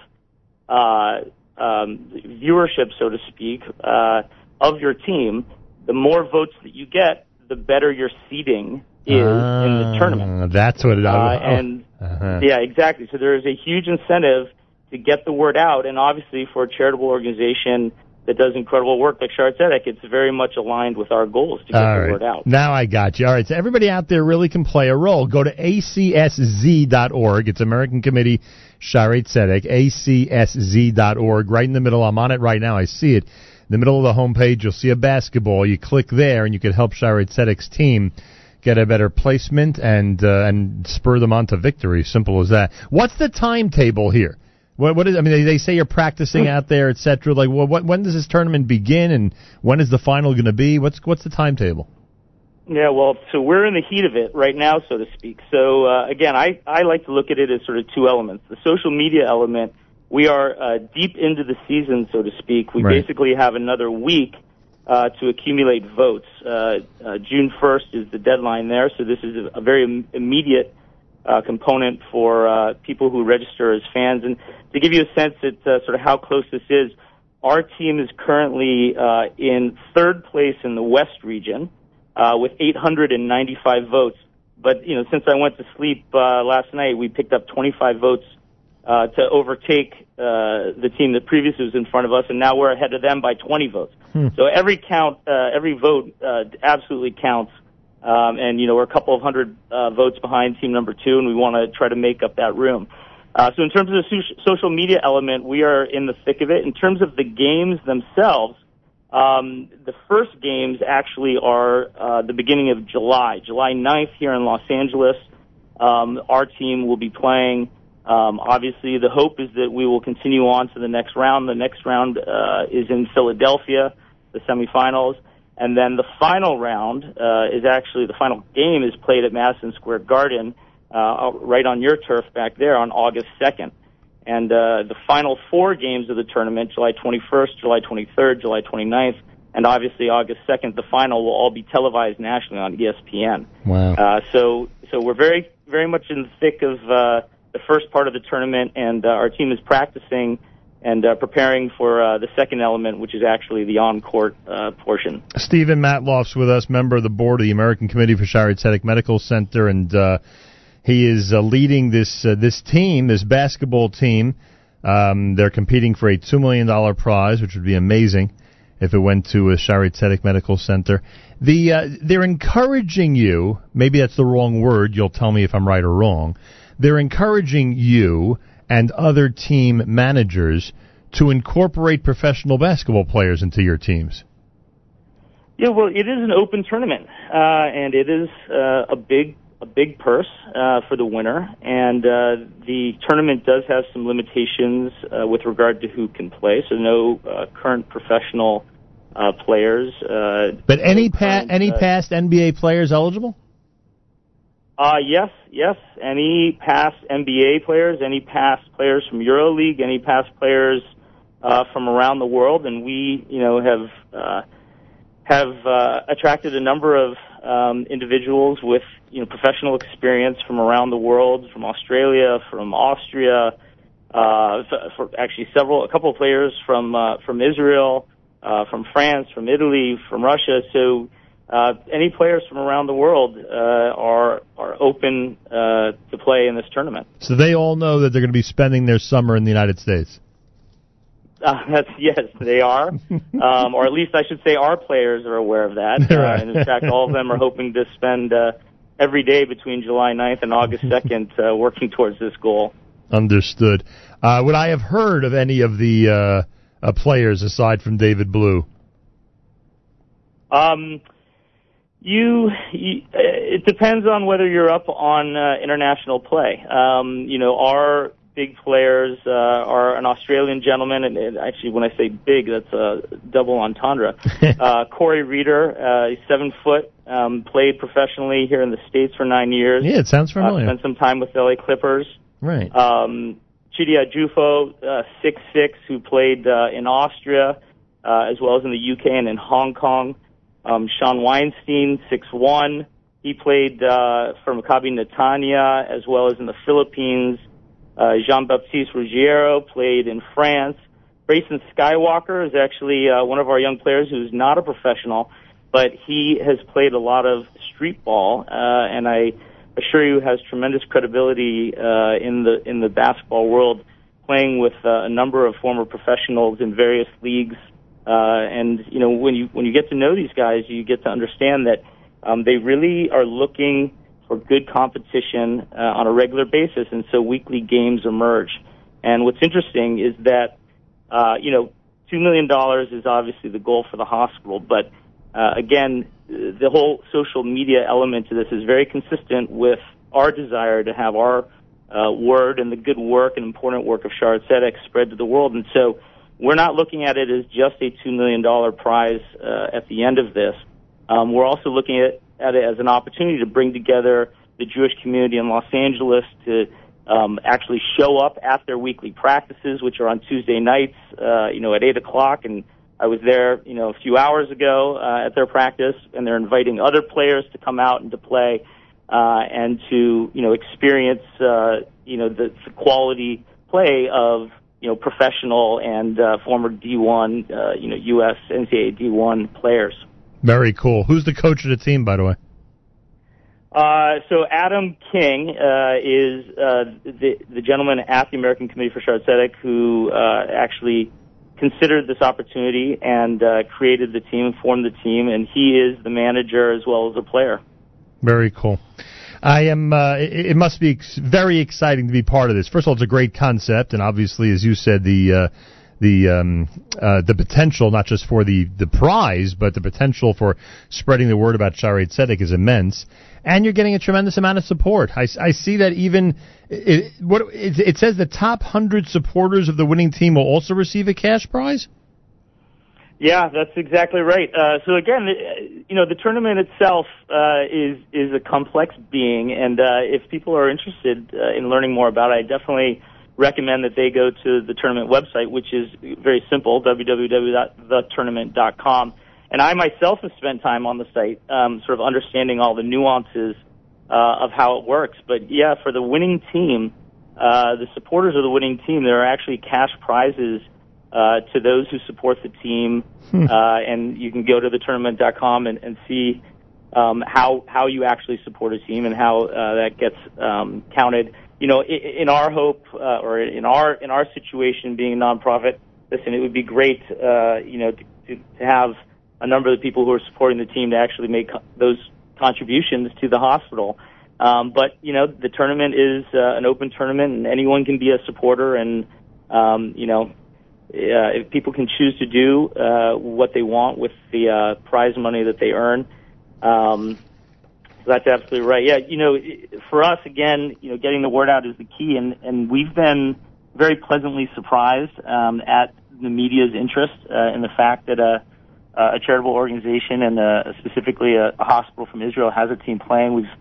uh, um, viewership, so to speak, uh, of your team. The more votes that you get, the better your seeding is in the tournament. Uh, That's what it is. Uh, and uh-huh. yeah, exactly. So there is a huge incentive to get the word out, and obviously for a charitable organization that does incredible work like Shaare Zedek, it's very much aligned with our goals to get All the right. word out. Now I got you. All right, so everybody out there really can play a role. Go to acsz.org. It's American Committee Shaare Zedek, acsz.org. Right in the middle. I'm on it right now. I see it. In the middle of the homepage, you'll see a basketball. You click there, and you can help Shaare Zedek's team get a better placement and uh, and spur them on to victory. Simple as that. What's the timetable here? What, what is? I mean, they, they say you're practicing out there, etc. Like, well, what, when does this tournament begin, and when is the final going to be? What's what's the timetable? Yeah, well, so we're in the heat of it right now, so to speak. So uh, again, I I like to look at it as sort of two elements. The social media element, we are uh, deep into the season, so to speak. We Right. basically have another week uh, to accumulate votes. Uh, uh, June 1st is the deadline there, so this is a, very im- immediate uh, component for uh, people who register as fans. And to give you a sense at uh, sort of how close this is, our team is currently uh, in third place in the West region uh, with 895 votes. But you know, since I went to sleep uh, last night, we picked up 25 votes uh, to overtake uh, the team that previously was in front of us, and now we're ahead of them by 20 votes. So every count, uh, every vote uh, absolutely counts. Um, and you know we're a couple of hundred uh, votes behind team number two, and we want to try to make up that room. Uh, so in terms of the so- social media element, we are in the thick of it. In terms of the games themselves, um, the first games actually are uh, the beginning of July, July 9th here in Los Angeles. Um, our team will be playing. Um, obviously, the hope is that we will continue on to the next round. The next round uh, is in Philadelphia, the semifinals, and then the final round uh, is actually the final game is played at Madison Square Garden, uh, right on your turf back there on August 2nd. And uh, the final four games of the tournament, July 21st, July 23rd, July 29th, and obviously August 2nd, the final will all be televised nationally on ESPN. Wow. Uh, so, so we're very, very much in the thick of uh, the first part of the tournament, and uh, our team is practicing and uh, preparing for uh, the second element, which is actually the on-court uh, portion. Stephen Matloff's with us, member of the board of the American Committee for Shaare Zedek Medical Center, and uh, he is uh, leading this uh, this team, this basketball team. Um, they're competing for a two million dollar prize, which would be amazing if it went to a Shaare Zedek Medical Center. The they're encouraging you. Maybe that's the wrong word. You'll tell me if I'm right or wrong. They're encouraging you and other team managers to incorporate professional basketball players into your teams. Yeah, well, it is an open tournament, uh, and it is uh, a big a big purse uh, for the winner. And uh, the tournament does have some limitations uh, with regard to who can play. So no uh, current professional uh, players. Uh, But any pa- any uh, past NBA players eligible? Uh, yes, yes. Any past NBA players, any past players from EuroLeague, any past players uh, from around the world, and we, you know, have uh, have uh, attracted a number of um, individuals with, you know, professional experience from around the world, from Australia, from Austria, uh, for actually several, a couple of players from uh, from Israel, uh, from France, from Italy, from Russia. So uh, any players from around the world uh, are are open uh, to play in this tournament. So they all know that they're going to be spending their summer in the United States. Uh, that's yes, they are, um, or at least I should say our players are aware of that. Uh, Right. and in fact, all of them are hoping to spend uh, every day between July 9th and August 2nd uh, working towards this goal. Understood. Uh, would I have heard of any of the uh, uh, players aside from David Blu? Um, you, you uh, it depends on whether you're up on uh, international play. Um, you know, our big players uh, are an Australian gentleman, and, and actually, when I say big, that's a double entendre. uh, Corey Reeder, uh, he's seven foot, um, played professionally here in the states for nine years. Yeah, it sounds Uh, familiar. spent some time with the LA Clippers. Right. Um, Chidia Jufo, uh, six six, who played uh, in Austria uh, as well as in the UK and in Hong Kong. Um, Sean Weinstein, six one. He played uh, for Maccabi Netanya as well as in the Philippines. Uh, Jean Baptiste Ruggiero played in France. Grayson Skywalker is actually uh, one of our young players who's not a professional, but he has played a lot of street ball, uh, and I assure you has tremendous credibility uh, in the in the basketball world, playing with uh, a number of former professionals in various leagues. Uh, and you know when you when you get to know these guys, you get to understand that um, they really are looking for good competition uh, on a regular basis, and so weekly games emerge. And what's interesting is that uh, you know two million dollars is obviously the goal for the hospital, but uh, again, the whole social media element to this is very consistent with our desire to have our uh, word and the good work and important work of Shaare Zedek spread to the world. And so we're not looking at it as just a $2 million prize uh, at the end of this. Um, we're also looking at, at it as an opportunity to bring together the Jewish community in Los Angeles to um, actually show up at their weekly practices, which are on Tuesday nights, uh, you know, at 8 o'clock. And I was there, you know, a few hours ago uh, at their practice, and they're inviting other players to come out and to play uh, and to, you know, experience, uh, you know, the, the quality play of, you know, professional and uh, former D1, uh, you know, U.S. NCAA D1 players. Very cool. Who's the coach of the team, by the way? Uh, so Adam King uh, is uh, the the gentleman at the American Committee for Shaare Zedek who uh, actually considered this opportunity and uh, created the team, formed the team, and he is the manager as well as a player. Very cool. I am. Uh, it, it must be ex- very exciting to be part of this. First of all, it's a great concept, and obviously, as you said, the uh, the um, uh, the potential not just for the the prize, but the potential for spreading the word about Shaare Zedek is immense. And you're getting a tremendous amount of support. I, I see that even it, what it, it says the top hundred supporters of the winning team will also receive a cash prize. Yeah, that's exactly right. Uh, so again, uh, you know, the tournament itself uh, is is a complex being, and uh, if people are interested uh, in learning more about it, I definitely recommend that they go to the tournament website, which is very simple: www.thetournament.com. And I myself have spent time on the site, um, sort of understanding all the nuances uh, of how it works. But yeah, for the winning team, uh, the supporters of the winning team, there are actually cash prizes uh, to those who support the team. Hmm. Uh, and you can go to thetournament.com and, and see um, how how you actually support a team and how uh, that gets um, counted. You know, in, in our hope uh, or in our in our situation, being a nonprofit, listen, it would be great, uh, you know, to, to, to have a number of the people who are supporting the team to actually make co- those contributions to the hospital. Um, but you know, the tournament is uh, an open tournament, and anyone can be a supporter. And um, you know, uh, if people can choose to do uh, what they want with the uh, prize money that they earn. Um, that's absolutely right. Yeah, you know, for us again, you know, getting the word out is the key, and and we've been very pleasantly surprised um, at the media's interest uh, in the fact that a a charitable organization and uh, specifically a, a hospital from Israel has a team playing. We've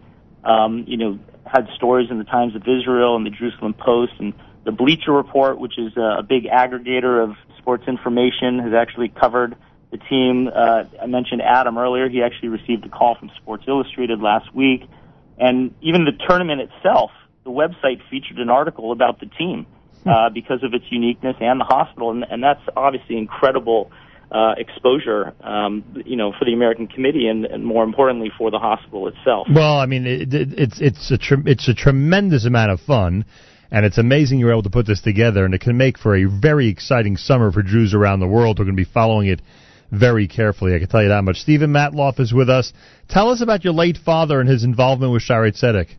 um, you know had stories in the Times of Israel and the Jerusalem Post and the Bleacher Report, which is a, big aggregator of sports information, has actually covered the team. Uh, I mentioned Adam earlier. He actually received a call from Sports Illustrated last week. And even the tournament itself, the website featured an article about the team uh, because of its uniqueness and the hospital. And, and that's obviously incredible uh, exposure, um, you know, for the American Committee and, and more importantly for the hospital itself. Well, I mean, it, it, it's it's a tre- it's a tremendous amount of fun, and it's amazing you were able to put this together, and it can make for a very exciting summer for Jews around the world who are going to be following it very carefully. I can tell you that much. Stephen Matloff is with us. Tell us about your late father and his involvement with Shaare Zedek.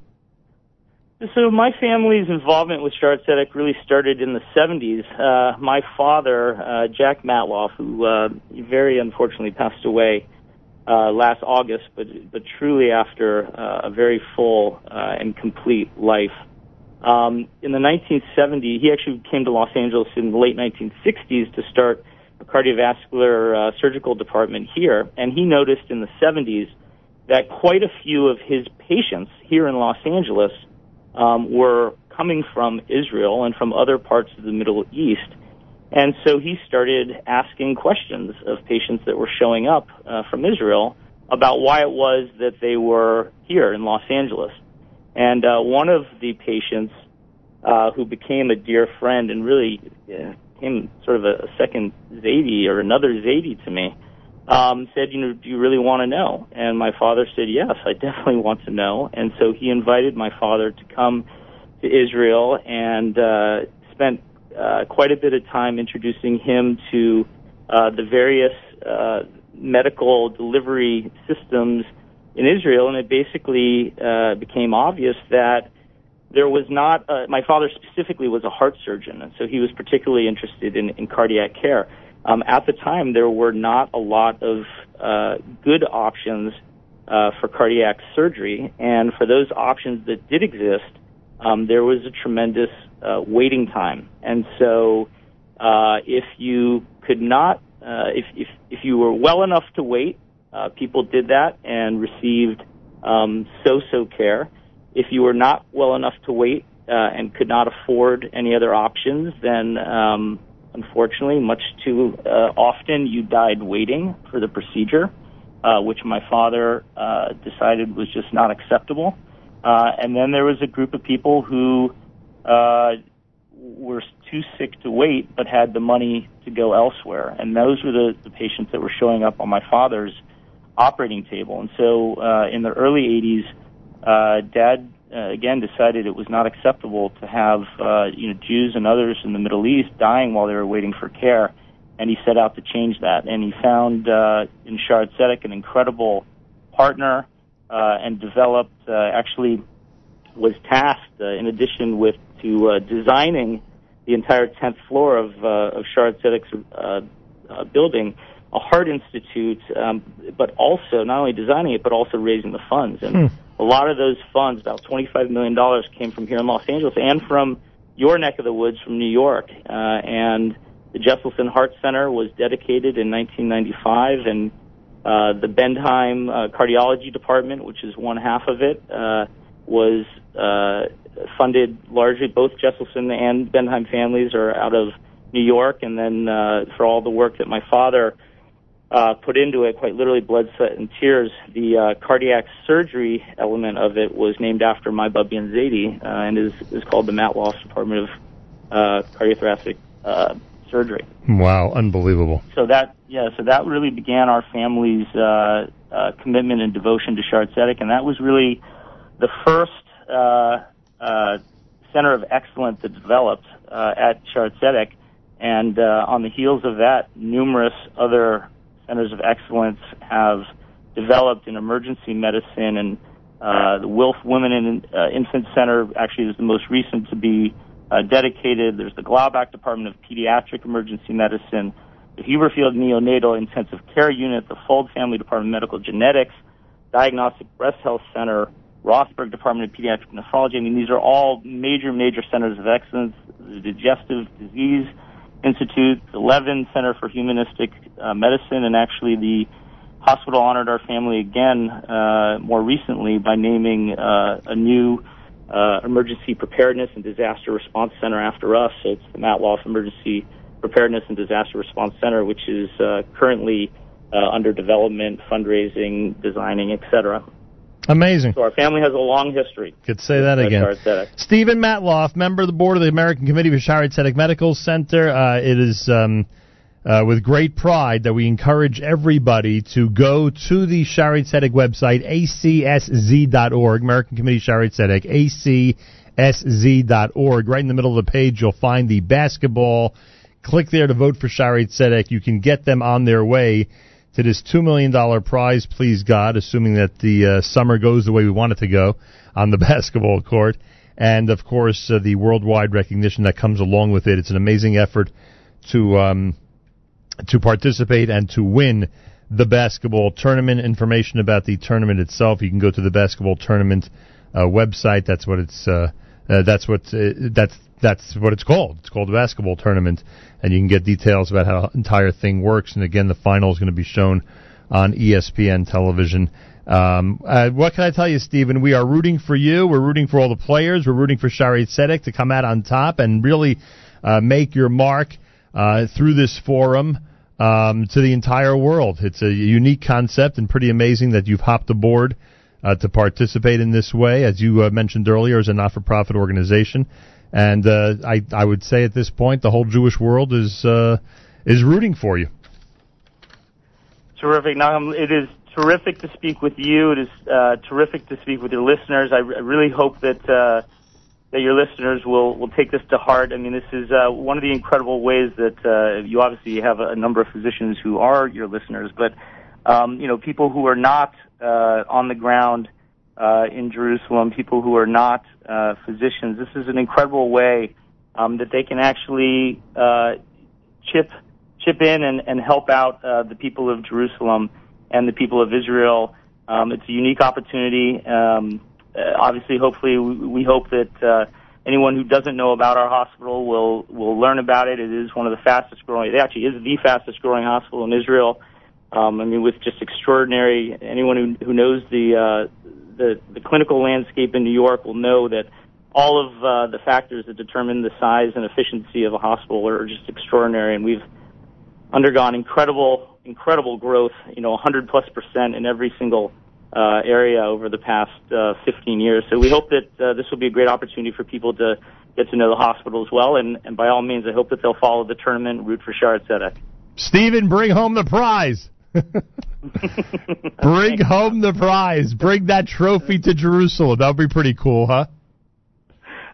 So my family's involvement with Shaare Zedek really started in the 70s. Uh, my father, uh, Jack Matloff, who uh, very unfortunately passed away uh, last August, but but truly after uh, a very full uh, and complete life. Um, in the 1970s, he actually came to Los Angeles in the late 1960s to start a cardiovascular uh, surgical department here, and he noticed in the 70s that quite a few of his patients here in Los Angeles um, were coming from Israel and from other parts of the Middle East. And so he started asking questions of patients that were showing up uh, from Israel about why it was that they were here in Los Angeles. And uh, one of the patients uh, who became a dear friend and really uh, became sort of a, a second Zadie or another Zadie to me um, said, you know, do you really want to know? And my father said, yes, I definitely want to know. And so he invited my father to come to Israel and uh, spent uh, quite a bit of time introducing him to uh, the various uh, medical delivery systems in Israel. And it basically uh, became obvious that there was not, uh, my father specifically was a heart surgeon, and so he was particularly interested in, in cardiac care um, at the time there were not a lot of uh, good options uh, for cardiac surgery, and for those options that did exist, um, there was a tremendous uh, waiting time. And so, uh, if you could not, uh, if, if if you were well enough to wait, uh, people did that and received um, so-so care. If you were not well enough to wait uh, and could not afford any other options, then um, unfortunately, much too uh, often you died waiting for the procedure, uh, which my father uh, decided was just not acceptable. Uh, and then there was a group of people who uh, were too sick to wait but had the money to go elsewhere. And those were the, the patients that were showing up on my father's operating table. And so uh, in the early 80s, uh, Dad uh, again decided it was not acceptable to have uh, you know Jews and others in the Middle East dying while they were waiting for care, and he set out to change that. And he found uh, in Shaare Zedek an incredible partner, uh, and developed uh, actually was tasked uh, in addition with to uh, designing the entire 10th floor of uh, of Shaare Zedek's uh, uh, building. A heart institute, um, but also not only designing it, but also raising the funds. And Hmm. a lot of those funds, about $25 million, came from here in Los Angeles and from your neck of the woods from New York. Uh, and the Jesselson Heart Center was dedicated in 1995, and uh, the Bendheim uh, Cardiology Department, which is one half of it, uh, was uh, funded largely. Both Jesselson and Bendheim families are out of New York, and then uh, for all the work that my father uh, put into it, quite literally blood, sweat, and tears. The uh, cardiac surgery element of it was named after my Bubby and Zadie, uh, and is is called the Matloff Department of uh, Cardiothoracic uh, Surgery. Wow, unbelievable. So that yeah, so that really began our family's uh, uh, commitment and devotion to Tzedek, and that was really the first uh, uh, center of excellence that developed uh, at Tzedek. And uh, on the heels of that, numerous other centers of excellence have developed in emergency medicine, and uh, the Wilf Women and uh, Infant Center actually is the most recent to be uh, dedicated. There's the Glaubach Department of Pediatric Emergency Medicine, the Huberfield Neonatal Intensive Care Unit, the Fold Family Department of Medical Genetics, Diagnostic Breast Health Center, Rothberg Department of Pediatric Nephrology. I mean, these are all major, major centers of excellence. The Digestive Disease Institute, the Levin Center for Humanistic uh, Medicine, and actually the hospital honored our family again uh, more recently by naming uh, a new uh, emergency preparedness and disaster response center after us. So it's the Matloff Emergency Preparedness and Disaster Response Center, which is uh, currently uh, under development, fundraising, designing, etc. Amazing. So our family has a long history. Could say that again. Stephen Matloff, member of the board of the American Committee for Tzedek Medical Center. Uh, it is um, uh, with great pride that we encourage everybody to go to the Tzedek website, acsz.org, American Committee Tzedek, acsz.org. Right in the middle of the page, you'll find the basketball. Click there to vote for Shaare Zedek. You can get them on their way to this $2 million prize, please God, assuming that the uh, summer goes the way we want it to go on the basketball court. And, of course, uh, the worldwide recognition that comes along with it. It's an amazing effort to um, to participate and to win the basketball tournament. Information about the tournament itself, you can go to the basketball tournament uh, website. That's what it's uh, uh, that's what uh, that's that's what it's called. It's called the basketball tournament, and you can get details about how the entire thing works. And again, the final is going to be shown on ESPN television. Um, uh, what can I tell you, Stephen? We are rooting for you. We're rooting for all the players. We're rooting for Shaare Zedek to come out on top and really uh, make your mark uh, through this forum um, to the entire world. It's a unique concept and pretty amazing that you've hopped aboard uh, to participate in this way, as you uh, mentioned earlier, as a not-for-profit organization. And uh, I, I would say at this point, the whole Jewish world is uh, is rooting for you. Terrific. Nachum, it is terrific to speak with you. It is uh, terrific to speak with your listeners. I, I really hope that uh, that your listeners will will take this to heart. I mean, this is uh, one of the incredible ways that uh, you obviously have a, a number of physicians who are your listeners, but um, you know, people who are not uh, on the ground uh, in Jerusalem, people who are not uh, physicians. This is an incredible way um, that they can actually uh, chip chip in and, and help out uh, the people of Jerusalem and the people of Israel. Um, it's a unique opportunity. Um, uh, obviously, hopefully, we, we hope that uh, anyone who doesn't know about our hospital will will learn about it. It is one of the fastest growing. It actually is the fastest growing hospital in Israel. Um, I mean, with just extraordinary. Anyone who who knows the uh, the the clinical landscape in New York will know that all of uh, the factors that determine the size and efficiency of a hospital are just extraordinary, and we've undergone incredible, incredible growth. You know, 100 plus percent in every single uh, area over the past uh, 15 years. So we hope that uh, this will be a great opportunity for people to get to know the hospital as well. And, and by all means, I hope that they'll follow the tournament root for Shaare Zedek. Stephen, bring home the prize. bring home the prize. Bring that trophy to Jerusalem. That would be pretty cool, huh?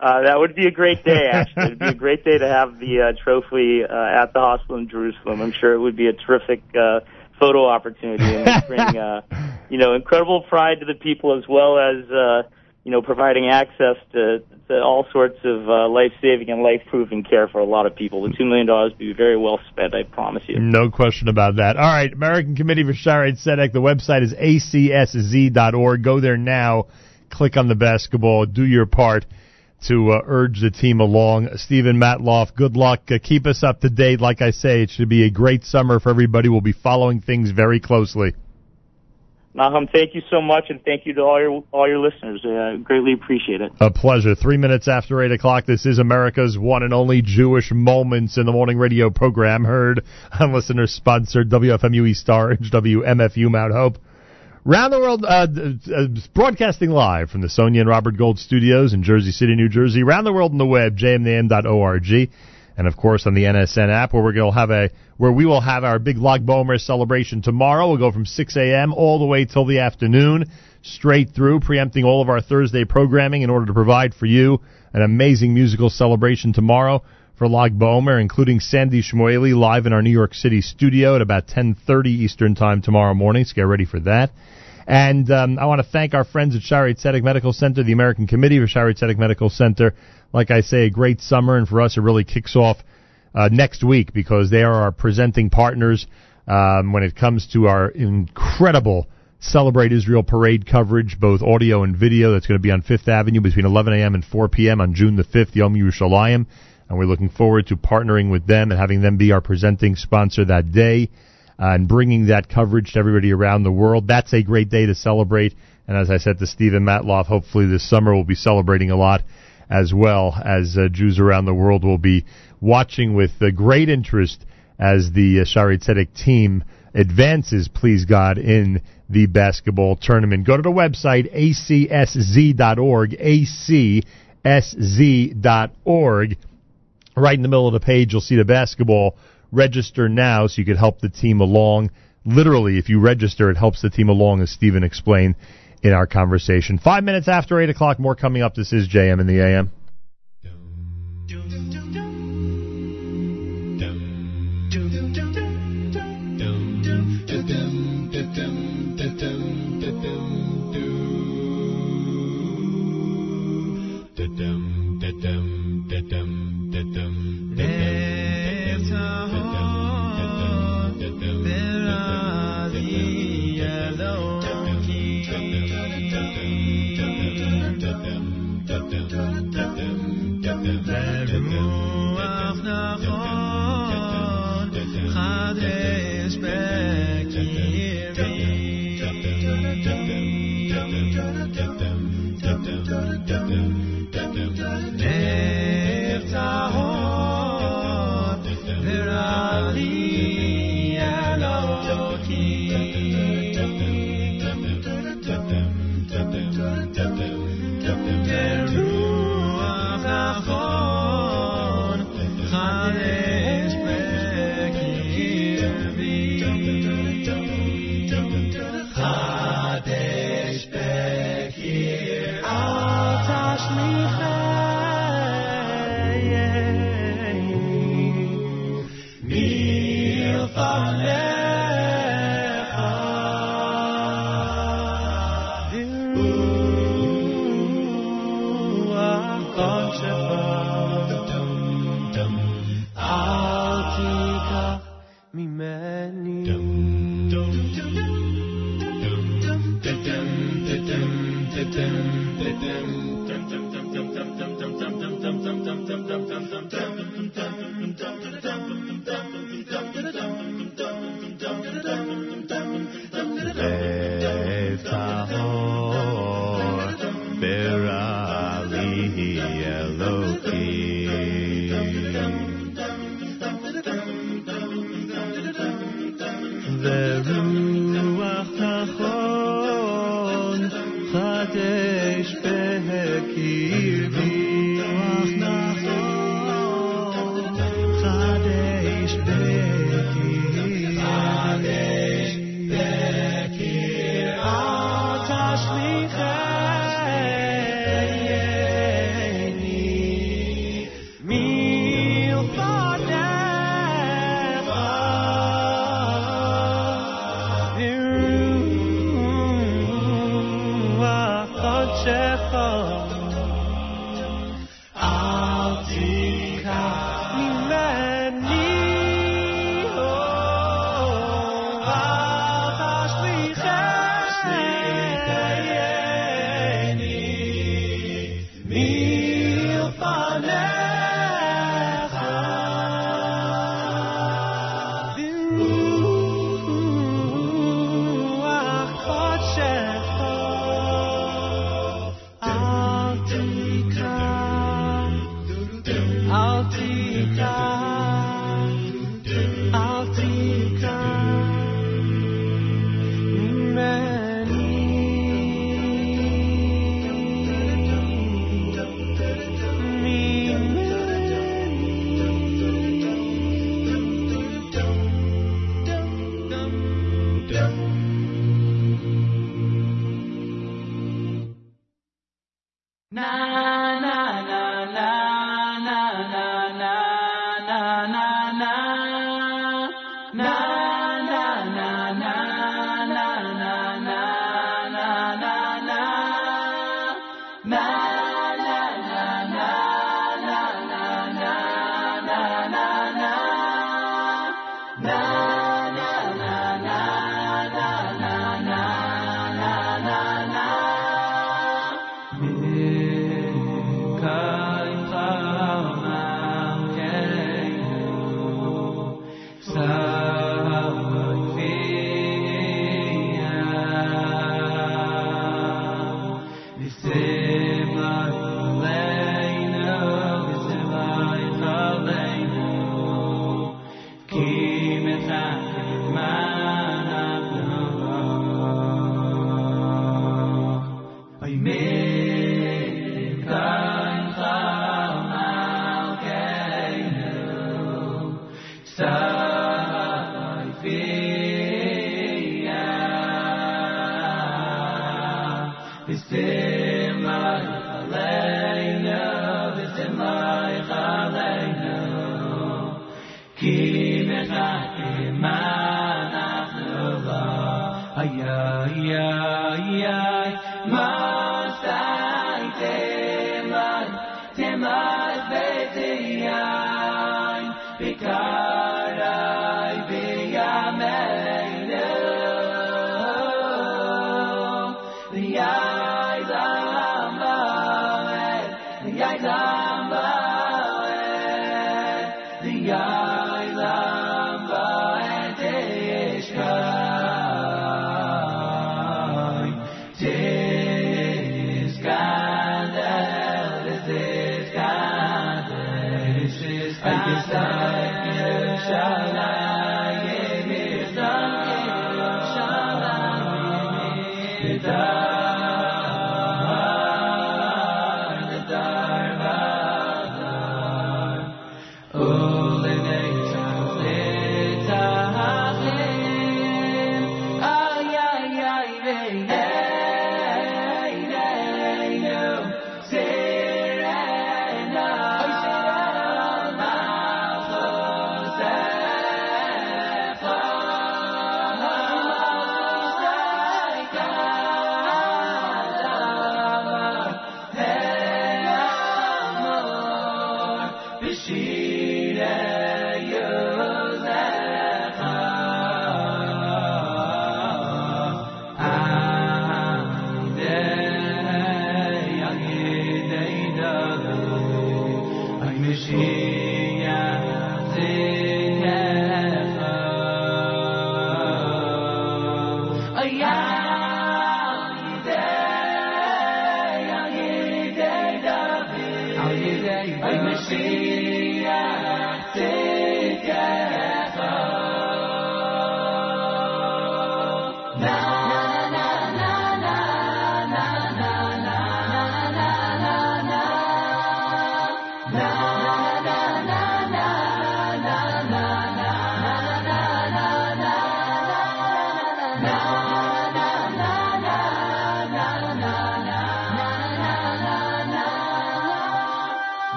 Uh, that would be a great day, actually. It'd be a great day to have the uh, trophy uh, at the hospital in Jerusalem. I'm sure it would be a terrific uh, photo opportunity and bring, uh, you know, incredible pride to the people as well as, uh, you know, providing access to, to all sorts of uh, life-saving and life-proving care for a lot of people. The $2 million would be very well spent, I promise you. No question about that. All right, American Committee for Shaare Zedek. The website is acsz.org. Go there now. Click on the basketball. Do your part to uh, urge the team along. Stephen Matloff, good luck. Uh, keep us up to date. Like I say, it should be a great summer for everybody. We'll be following things very closely. Nachum, thank you so much, and thank you to all your all your listeners. Uh, greatly appreciate it. A pleasure. Three minutes after 8 o'clock, this is America's one and only Jewish Moments in the Morning radio program, heard on listener sponsored WFMU Orange, WMFU Mount Hope. Round the world, uh, uh, broadcasting live from the Sonia and Robert Gold studios in Jersey City, New Jersey. Round the world on the web, jmintheam.org. And of course on the NSN app where to have a, where we will have our big Lag BaOmer celebration tomorrow. We'll go from 6 a.m. all the way till the afternoon, straight through, preempting all of our Thursday programming in order to provide for you an amazing musical celebration tomorrow for Lag BaOmer, including Sandy Shmuely live in our New York City studio at about 10:30 Eastern Time tomorrow morning. So get ready for that. And um, I want to thank our friends at Shaare Zedek Medical Center, the American Committee for Shaare Zedek Medical Center. Like I say, a great summer, and for us, it really kicks off uh, next week because they are our presenting partners um, when it comes to our incredible Celebrate Israel parade coverage, both audio and video. That's going to be on Fifth Avenue between 11 a.m. and 4 p.m. on June the 5th, Yom Yerushalayim. And we're looking forward to partnering with them and having them be our presenting sponsor that day uh, and bringing that coverage to everybody around the world. That's a great day to celebrate. And as I said to Stephen Matloff, hopefully this summer we'll be celebrating a lot as well as uh, Jews around the world will be watching with uh, great interest as the uh, Shaare Zedek team advances, please God, in the basketball tournament. Go to the website, acsz.org, acsz.org. Right in the middle of the page, you'll see the basketball register now so you could help the team along. Literally, if you register, it helps the team along, as Stephen explained in our conversation. Five minutes after 8 o'clock, more coming up. This is JM in the AM.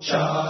Shalom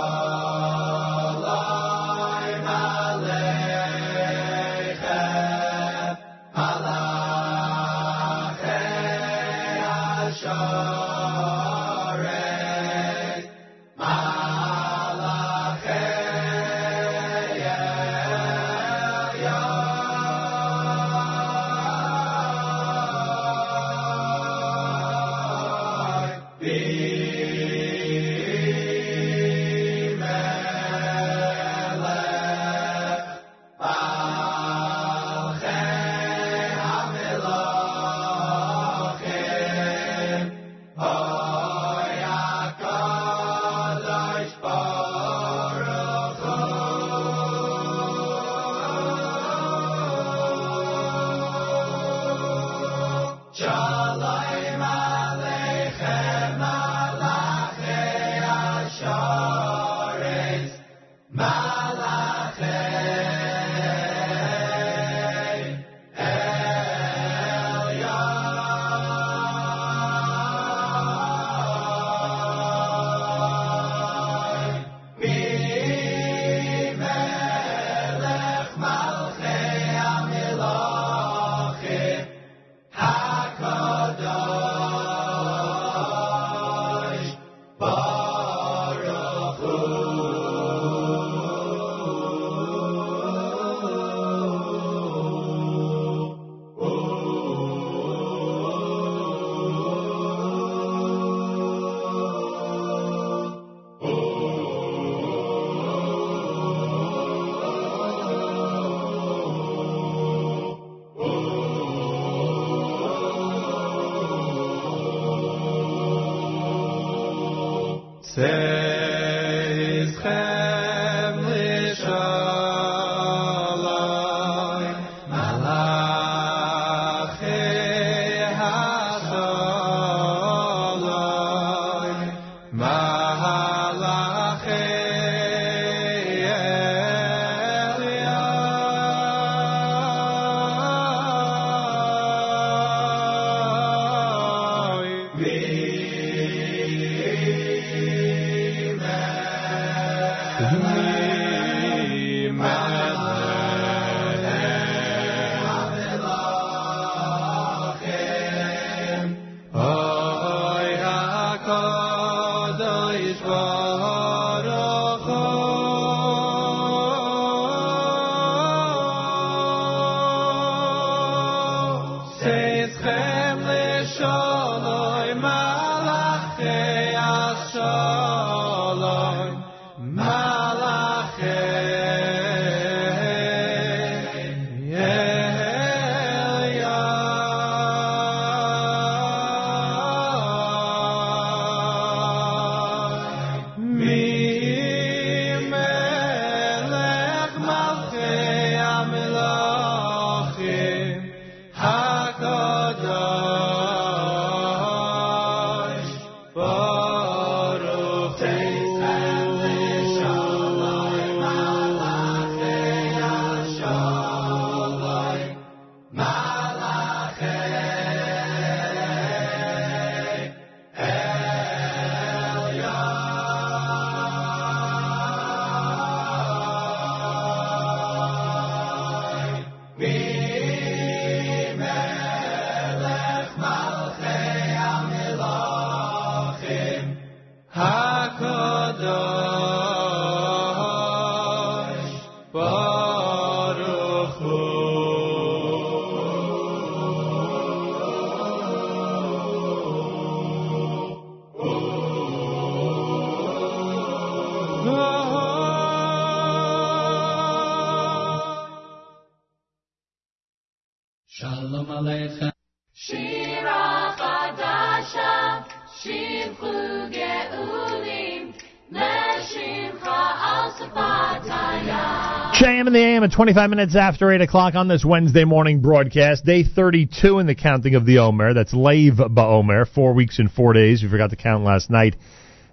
25 minutes after 8 o'clock on this Wednesday morning broadcast. Day 32 in the counting of the Omer. That's Lev BaOmer. Four weeks and four days. You forgot to count last night.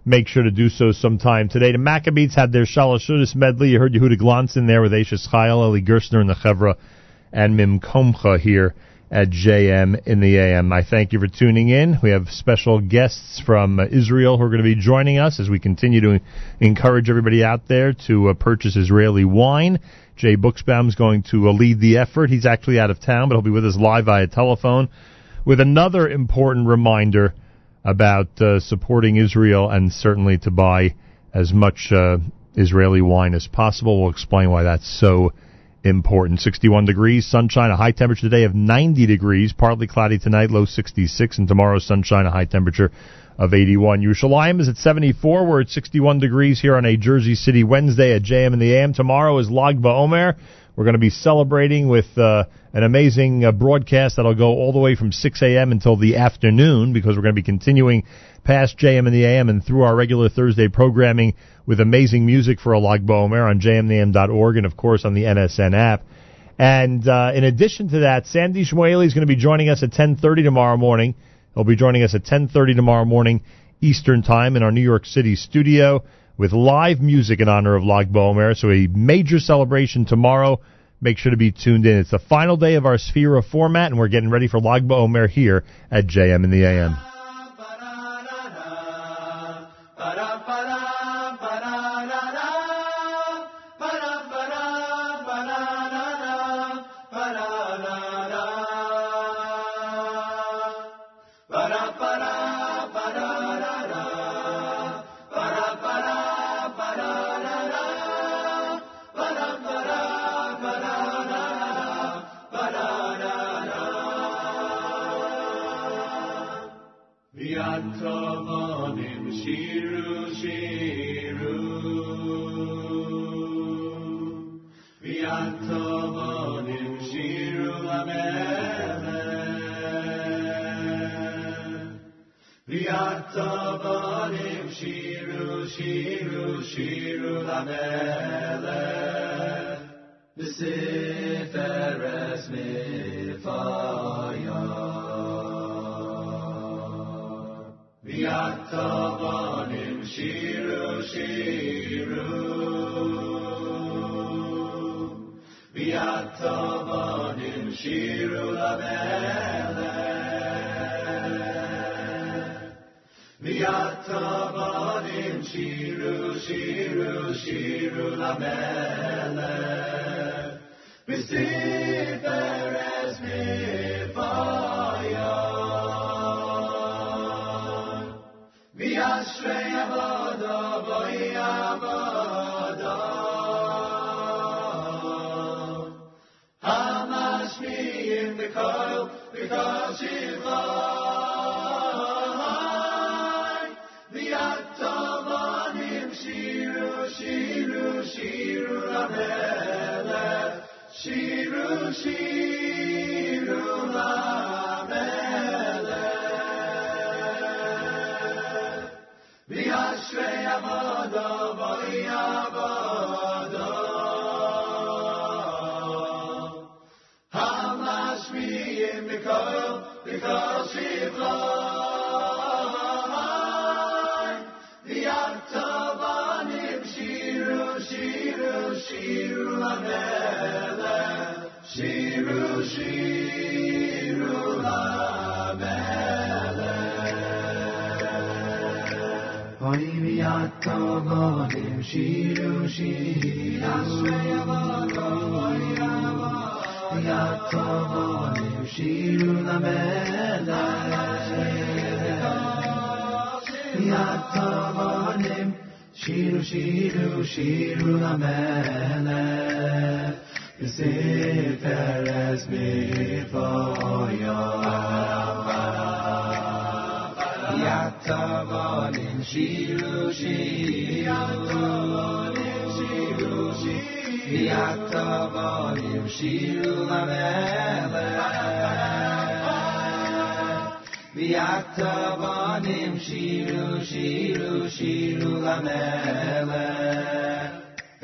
Make sure to do so sometime today. The Maccabees had their Shalashudis medley. You heard Yehuda Glantz in there with Ashes Chayil, Eli Gerstner, and the Chevra, and Mim Komcha here at JM in the AM. I thank you for tuning in. We have special guests from Israel who are going to be joining us as we continue to encourage everybody out there to uh, purchase Israeli wine. Jay Buchsbaum is going to uh, lead the effort. He's actually out of town, but he'll be with us live via telephone with another important reminder about uh, supporting Israel and certainly to buy as much uh, Israeli wine as possible. We'll explain why that's so important. 61 degrees, sunshine, a high temperature today of 90 degrees, partly cloudy tonight, low 66, and tomorrow sunshine, a high temperature of 81. Yerushalayim is at 74. We're at 61 degrees here on a Jersey City Wednesday at JM in the AM. Tomorrow is Lag BaOmer. We're going to be celebrating with uh, an amazing uh, broadcast that'll go all the way from 6 a.m. until the afternoon because we're going to be continuing past JM in the AM and through our regular Thursday programming with amazing music for a Lag BaOmer on jmintheam.org and, of course, on the NSN app. And uh, in addition to that, Sandy Shmuely is going to be joining us at 10.30 tomorrow morning. He'll be joining us at 10.30 tomorrow morning Eastern Time in our New York City studio with live music in honor of Lag BaOmer. So a major celebration tomorrow. Make sure to be tuned in. It's the final day of our Sefira format, and we're getting ready for Lag BaOmer here at JM in the AM. Shiru shiru Shiru shiru Oy v'yatavanim shiru avada V'yatavanim shiru shiru shiru shiru lamelech V'siferes mifayah V'yatavanim shiru shiru V'yatavanim shiru lamelech V'yatavanim shiru shiru shiru lamelech V'siferes mifayah Oy oy v'yashrei avada v'hi avada Oy avada v'avada Hamashmi'im b'kol b'kol shivai V'yatavanim שירו, שירו, שירו למלך.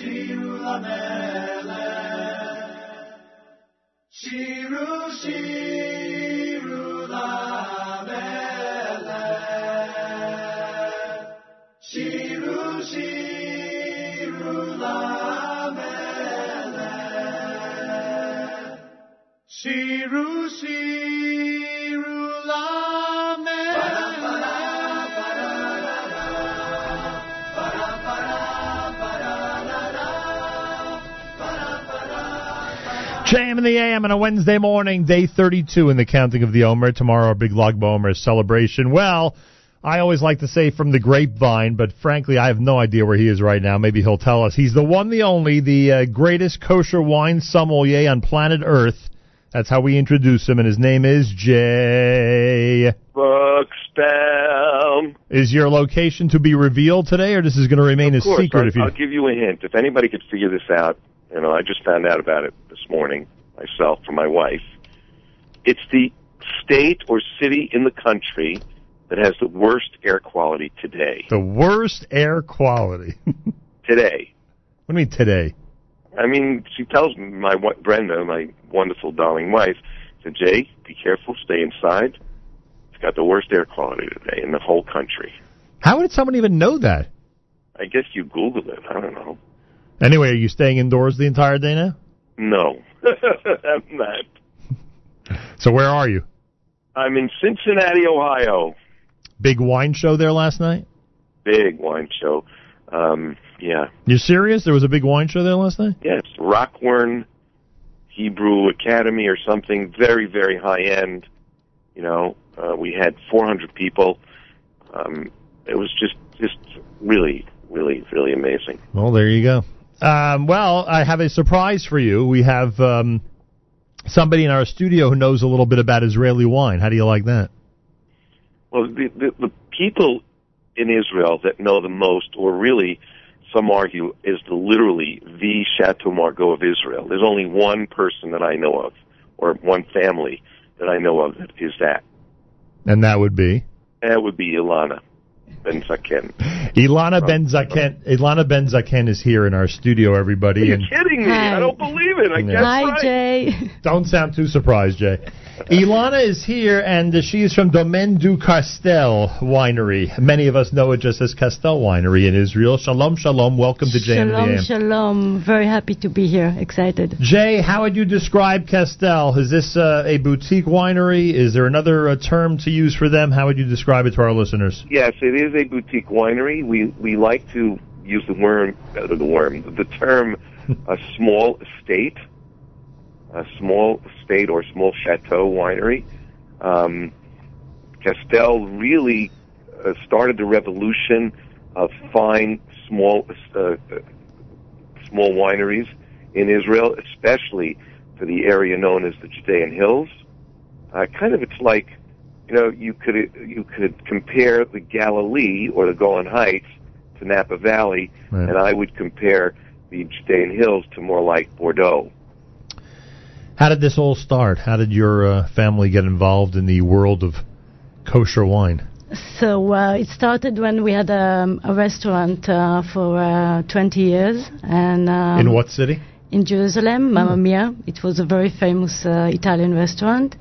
שירו, שירו למלך. שירו, שירו למלך. שירו, שירו למלך. שירו, שירו JM in the AM on a Wednesday morning, day 32 in the counting of the Omer. Tomorrow, our big Lag BaOmer celebration. Well, I always like to say from the grapevine, but frankly, I have no idea where he is right now. Maybe he'll tell us. He's the one, the only, the uh, greatest kosher wine sommelier on planet Earth. That's how we introduce him, and his name is Jay. Buchsbaum. Is your location to be revealed today, or this is going to remain Of a course, secret? I'll, if you I'll give you a hint. If anybody could figure this out, you know, I just found out about it this morning myself from my wife. It's the state or city in the country that has the worst air quality today. the worst air quality. Today. What do you mean today? I mean, she tells me, my Brenda, my wonderful, darling wife, said, Jay, be careful, stay inside. It's got the worst air quality today in the whole country. How would someone even know that? I guess you Google it. I don't know. Anyway, are you staying indoors the entire day now? No. I'm not. So where are you? I'm in Cincinnati, Ohio. Big wine show there last night? Big wine show. Um, yeah. You serious? There was a big wine show there last night? Yes, Rockwern Hebrew Academy or something. Very, very high end. You know, uh, we had 400 people. Um, it was just, just really, really, really amazing. Well, there you go. Um, well, I have a surprise for you. We have um, somebody in our studio who knows a little bit about Israeli wine. How do you like that? Well, the, the, the people in Israel that know the most, or really, some argue, is the literally the Chateau Margaux of Israel. There's only one person that I know of, or one family that I know of that is that. And that would be That would be Ilana Ben Zaken. Ilana Ben Zaken. Ilana Ben Zaken is here in our studio, everybody. You're and kidding me. I don't believe it. I Yeah. guess Hi, right. Jay. Don't sound too surprised, Jay. Ilana is here, and she is from Domaine du Castel Winery. Many of us know it just as Castel Winery in Israel. Shalom, shalom. Welcome to Jay and the Shalom, shalom. Very happy to be here. Excited. Jay, how would you describe Castel? Is this uh, a boutique winery? Is there another uh, term to use for them? How would you describe it to our listeners? Yes, it is a boutique winery. We we like to use the worm, uh, the worm, the term, a small estate, a small estate or small chateau winery. Um, Castel really uh, started the revolution of fine small uh, uh, small wineries in Israel, especially for the area known as the Judean Hills. Uh, kind of, it's like you know, you could you could compare the Galilee or the Golan Heights to Napa Valley, Right. and I would compare the Judean Hills to more like Bordeaux. How did this all start? How did your uh, family get involved in the world of kosher wine? So uh, it started when we had um, a restaurant uh, for uh, 20 years, and um, in what city? in Jerusalem, Mamma Mia. It was a very famous uh, Italian restaurant.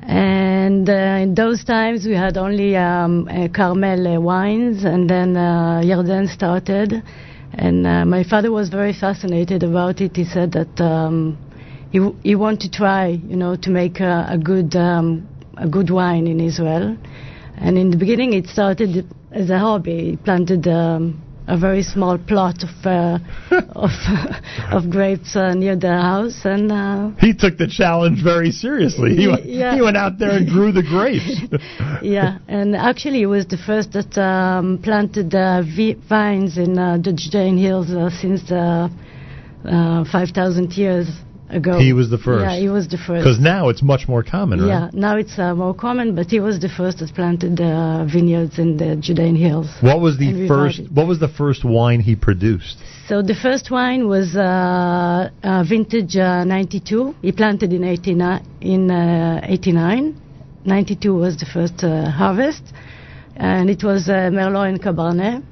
And uh, in those times, we had only um, uh, Carmel wines, and then uh, Yarden started. And uh, my father was very fascinated about it. He said that um, he, he wanted to try, you know, to make a, a good um, a good wine in Israel. And in the beginning, it started as a hobby. He planted um, a very small plot of uh, of, of grapes uh, near the house, and uh, He took the challenge very seriously. He, went, Yeah. he went out there and grew the grapes. yeah, and actually, he was the first that um, planted uh, vi- vines in uh, the Judean hills uh, since uh, 5,000 years ago. He was the first. Yeah, he was the first. Because now it's much more common, right? Yeah, now it's uh, more common, but he was the first that planted uh, vineyards in the Judean hills. What was the first? What was the first wine he produced? So the first wine was uh, uh, vintage uh, 92. He planted in 89. In uh, 89, 92 was the first uh, harvest, and it was uh, Merlot and Cabernet.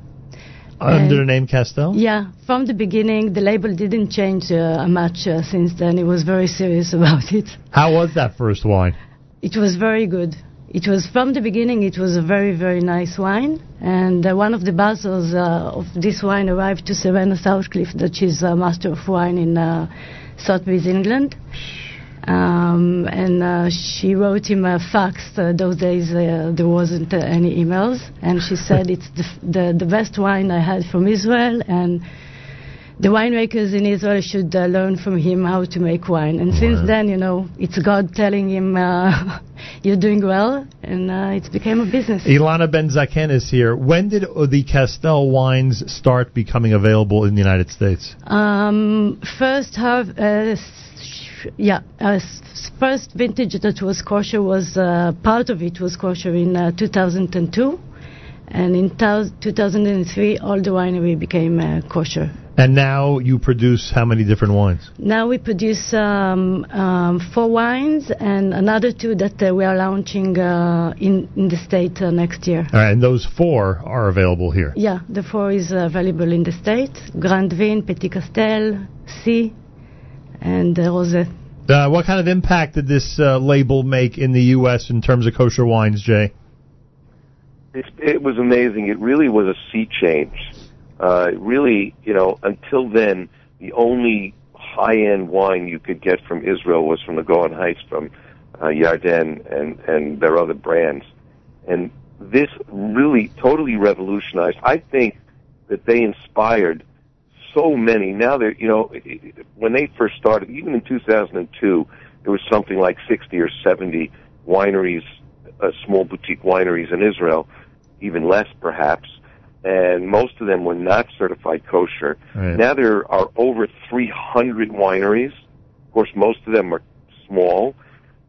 Under the name Castel. Yeah, from the beginning, the label didn't change uh, much uh, since then. It was very serious about it. How was that first wine? It was very good. It was from the beginning. It was a very very nice wine, and uh, one of the barrels uh, of this wine arrived to Savannah Sutcliffe, that she's a master of wine in uh, Sotheby's, England. Um, and uh, she wrote him a fax. Uh, those days uh, there wasn't uh, any emails, and she said it's the, f- the the best wine I had from Israel, and the winemakers in Israel should uh, learn from him how to make wine. And since then, you know, it's God telling him uh, you're doing well, and uh, it's became a business. Ilana Ben Zaken is here. When did the Castel wines start becoming available in the United States? Um, first have, yeah, uh, first vintage that was kosher was uh, part of it was kosher in uh, 2002, and in thou- 2003 all the winery became uh, kosher. And now you produce how many different wines? Now we produce um, um, four wines and another two that uh, we are launching uh, in in the state uh, next year. All right, and those four are available here. Yeah, the four is uh, available in the state: Grand Vin, Petit Castel, C, and uh, Rosé. Uh, what kind of impact did this uh, label make in the U.S. in terms of kosher wines, Jay? It, it was amazing. It really was a sea change. Uh, really, you know, until then, the only high-end wine you could get from Israel was from the Golan Heights, from uh, Yarden and and their other brands. And this really totally revolutionized. I think that they inspired so many. Now they're, you know, when they first started, even in 2002, there was something like 60 or 70 wineries, uh, small boutique wineries in Israel, even less perhaps, and most of them were not certified kosher. Right. Now there are over 300 wineries. Of course, most of them are small,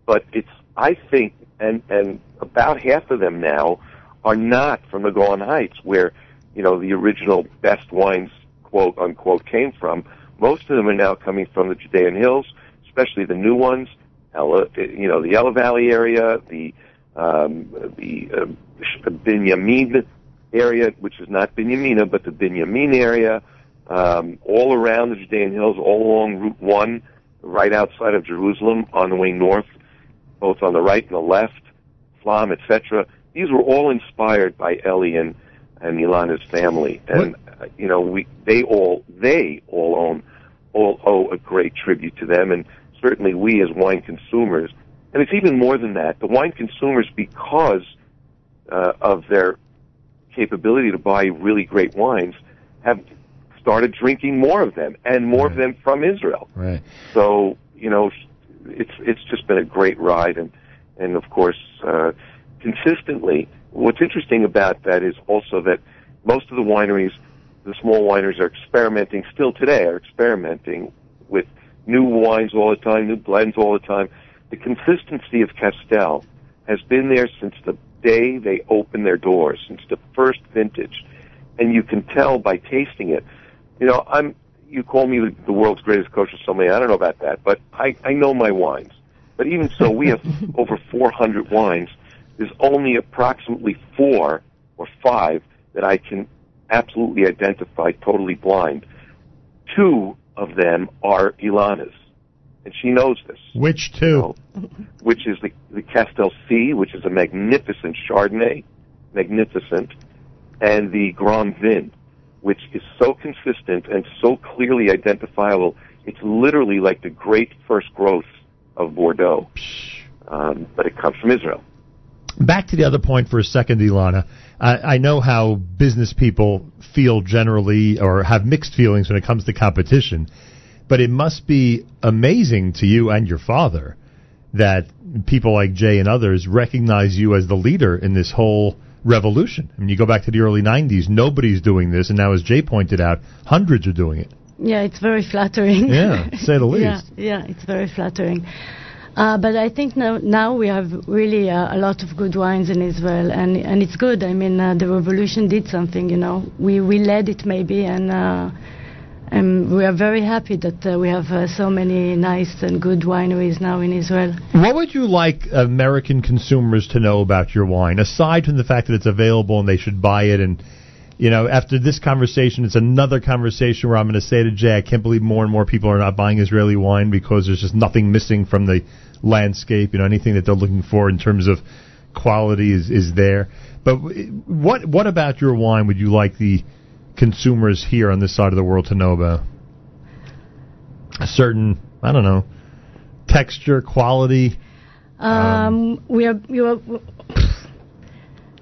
but it's, I think, and, and about half of them now are not from the Golan Heights, where, you know, the original best wines, quote unquote, came from. Most of them are now coming from the Judean Hills, especially the new ones, Ella, you know, the Ella Valley area, the, um, the, uh, Binyamin area, which is not Binyamina, but the Binyamin area, um, all around the Judean Hills, all along Route 1, right outside of Jerusalem, on the way north, both on the right and the left, Flam, etc. These were all inspired by Eli and, Ilana's family. And, uh, you know, we, they all, they all own, all owe a great tribute to them, and certainly we as wine consumers, and it's even more than that, the wine consumers, because uh, of their capability to buy really great wines, have started drinking more of them, and more of them from Israel. Right. So you know, it's it's just been a great ride, and and of course, uh, consistently. What's interesting about that is also that most of the wineries, the small wineries, are experimenting still today. Are experimenting with new wines all the time, new blends all the time. The consistency of Castel has been there since the day they opened their doors, since the first vintage, and you can tell by tasting it. You know, I'm. You call me the, world's greatest kosher sommelier. I don't know about that, but I I know my wines. But even so, we have over 400 wines. There's only approximately four or five that I can absolutely identify totally blind. Two of them are Ilana's, and she knows this Which two? which is the, the Castel C, which is a magnificent Chardonnay, magnificent, and the Grand Vin, which is so consistent and so clearly identifiable. It's literally like the great first growth of Bordeaux, um, but it comes from Israel. Back to the other point for a second, Ilana. I, I know how business people feel generally or have mixed feelings when it comes to competition, but it must be amazing to you and your father that people like Jay and others recognize you as the leader in this whole revolution. I mean, you go back to the early 90s, nobody's doing this, and now, as Jay pointed out, hundreds are doing it. yeah, it's very flattering. Yeah, say the least. yeah, yeah, it's very flattering. Uh, but I think now, now we have really uh, a lot of good wines in Israel, and and it's good. I mean, uh, the revolution did something. You know, we we led it maybe, and uh, and we are very happy that uh, we have uh, so many nice and good wineries now in Israel. What would you like American consumers to know about your wine, aside from the fact that it's available and they should buy it? And you know, after this conversation, it's another conversation where I'm going to say to Jay, I can't believe more and more people are not buying Israeli wine because there's just nothing missing from the landscape. You know, anything that they're looking for in terms of quality is is there. But what what about your wine would you like the consumers here on this side of the world to know about? A certain, I don't know, texture, quality. Um, we are, you are.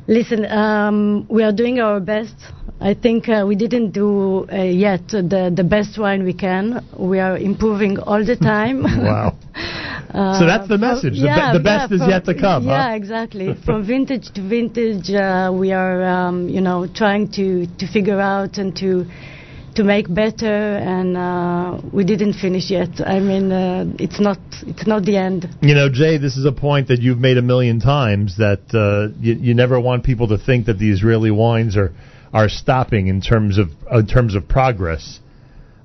Listen, um, we are doing our best. I think uh, we didn't do uh, yet the the best wine we can. We are improving all the time. Wow. Uh, So that's the from- message. The be- yeah, the best yeah, is from- yet to come, huh? Yeah, exactly. From vintage to vintage, uh, we are, um, you know, trying to to figure out and to to make better, and uh, we didn't finish yet. I mean, uh, it's not it's not the end. You know, Jay, this is a point that you've made a million times that uh, you, you never want people to think that the Israeli wines are are stopping in terms of in terms of progress,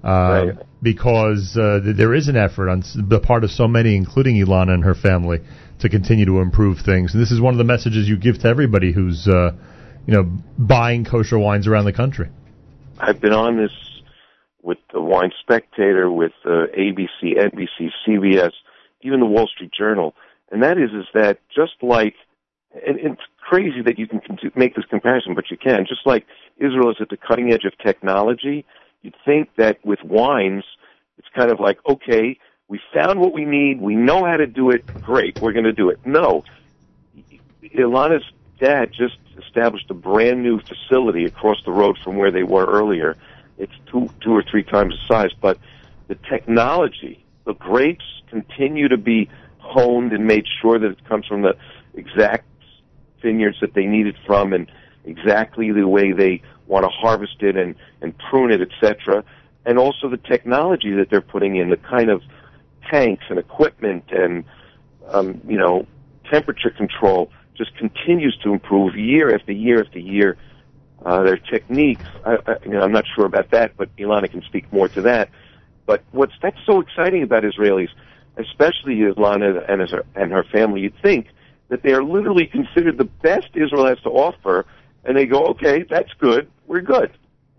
uh, because uh, th- there is an effort on the part of so many, including Ilana and her family, to continue to improve things. And this is one of the messages you give to everybody who's uh, you know buying kosher wines around the country. I've been on this with the Wine Spectator, with uh, ABC, NBC, CBS, even the Wall Street Journal, and that is is that just like, and it's crazy that you can make this comparison, but you can. Just like Israel is at the cutting edge of technology, you'd think that with wines, it's kind of like, okay, we found what we need, we know how to do it, great, we're going to do it. No, Ilana's dad just established a brand new facility across the road from where they were earlier. It's two, two or three times the size, but the technology, the grapes continue to be honed and made sure that it comes from the exact vineyards that they need it from and exactly the way they want to harvest it and, and prune it, etc. And also the technology that they're putting in, the kind of tanks and equipment and, um, you know, temperature control just continues to improve year after year after year. Uh, their techniques, I, I, you know, I'm not sure about that, but Ilana can speak more to that. But what's that's so exciting about Israelis, especially Ilana and her, and her family, you'd think that they are literally considered the best Israel has to offer, and they go, okay, that's good, we're good.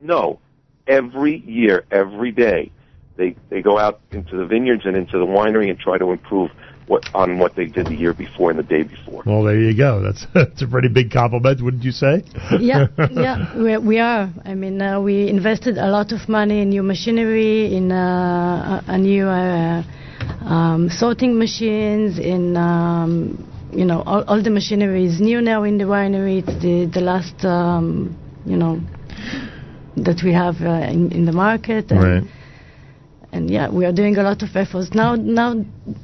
No, every year, every day, they they go out into the vineyards and into the winery and try to improve what on what they did the year before and the day before. Well, there you go. That's that's a pretty big compliment, wouldn't you say? yeah, yeah, we, we are. I mean, uh, we invested a lot of money in new machinery, in uh, a, a new uh, um, sorting machines, in um, you know, all, all the machinery is new now in the winery. It's the the last, um, you know, that we have uh, in in the market. And, Right. and yeah, we are doing a lot of efforts now. Now,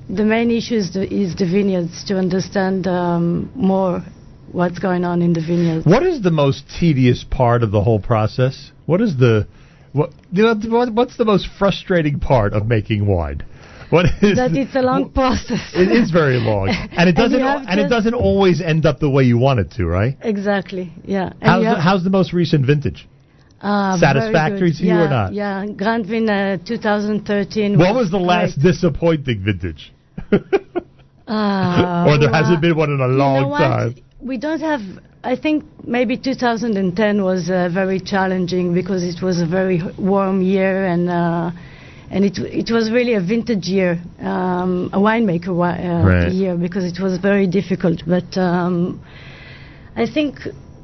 the main issue is the, is the vineyards to understand um, more what's going on in the vineyards. What is the most tedious part of the whole process? What is the what, you know, what what's the most frustrating part of making wine? What is that it's a long process. it is very long, and it doesn't have and it doesn't always end up the way you want it to. Right? Exactly. Yeah. And How's the, how's the most recent vintage? uh, satisfactory to you or not? Yeah. Grand Vin uh, 2013. What was the last disappointing vintage? Uh, or there hasn't been one in a long you know time. We don't have. I think maybe 2010 was uh, very challenging because it was a very warm year and uh, and it it was really a vintage year, um, a winemaker wi- uh, Right. year because it was very difficult. But um, I think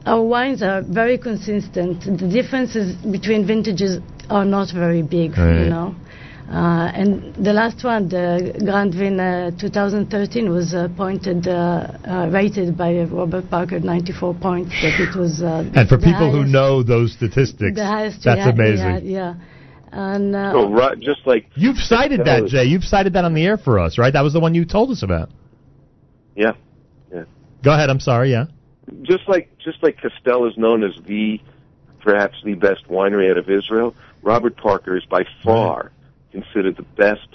our wines are very consistent. The differences between vintages are not very big, Right. you know. Uh, and the last one, the Grand Vin uh, 2013, was uh, pointed, uh, uh, rated by Robert Parker 94 points. That it was. Uh, And for people who know those statistics, that's amazing. had, yeah. And uh, So, right, just like You've cited that, Jay. You've cited that on the air for us, right? That was the one you told us about. yeah, yeah. Go ahead. I'm sorry. Yeah. just like just like Castel is known as the perhaps the best winery out of Israel, Robert Parker is by far considered the best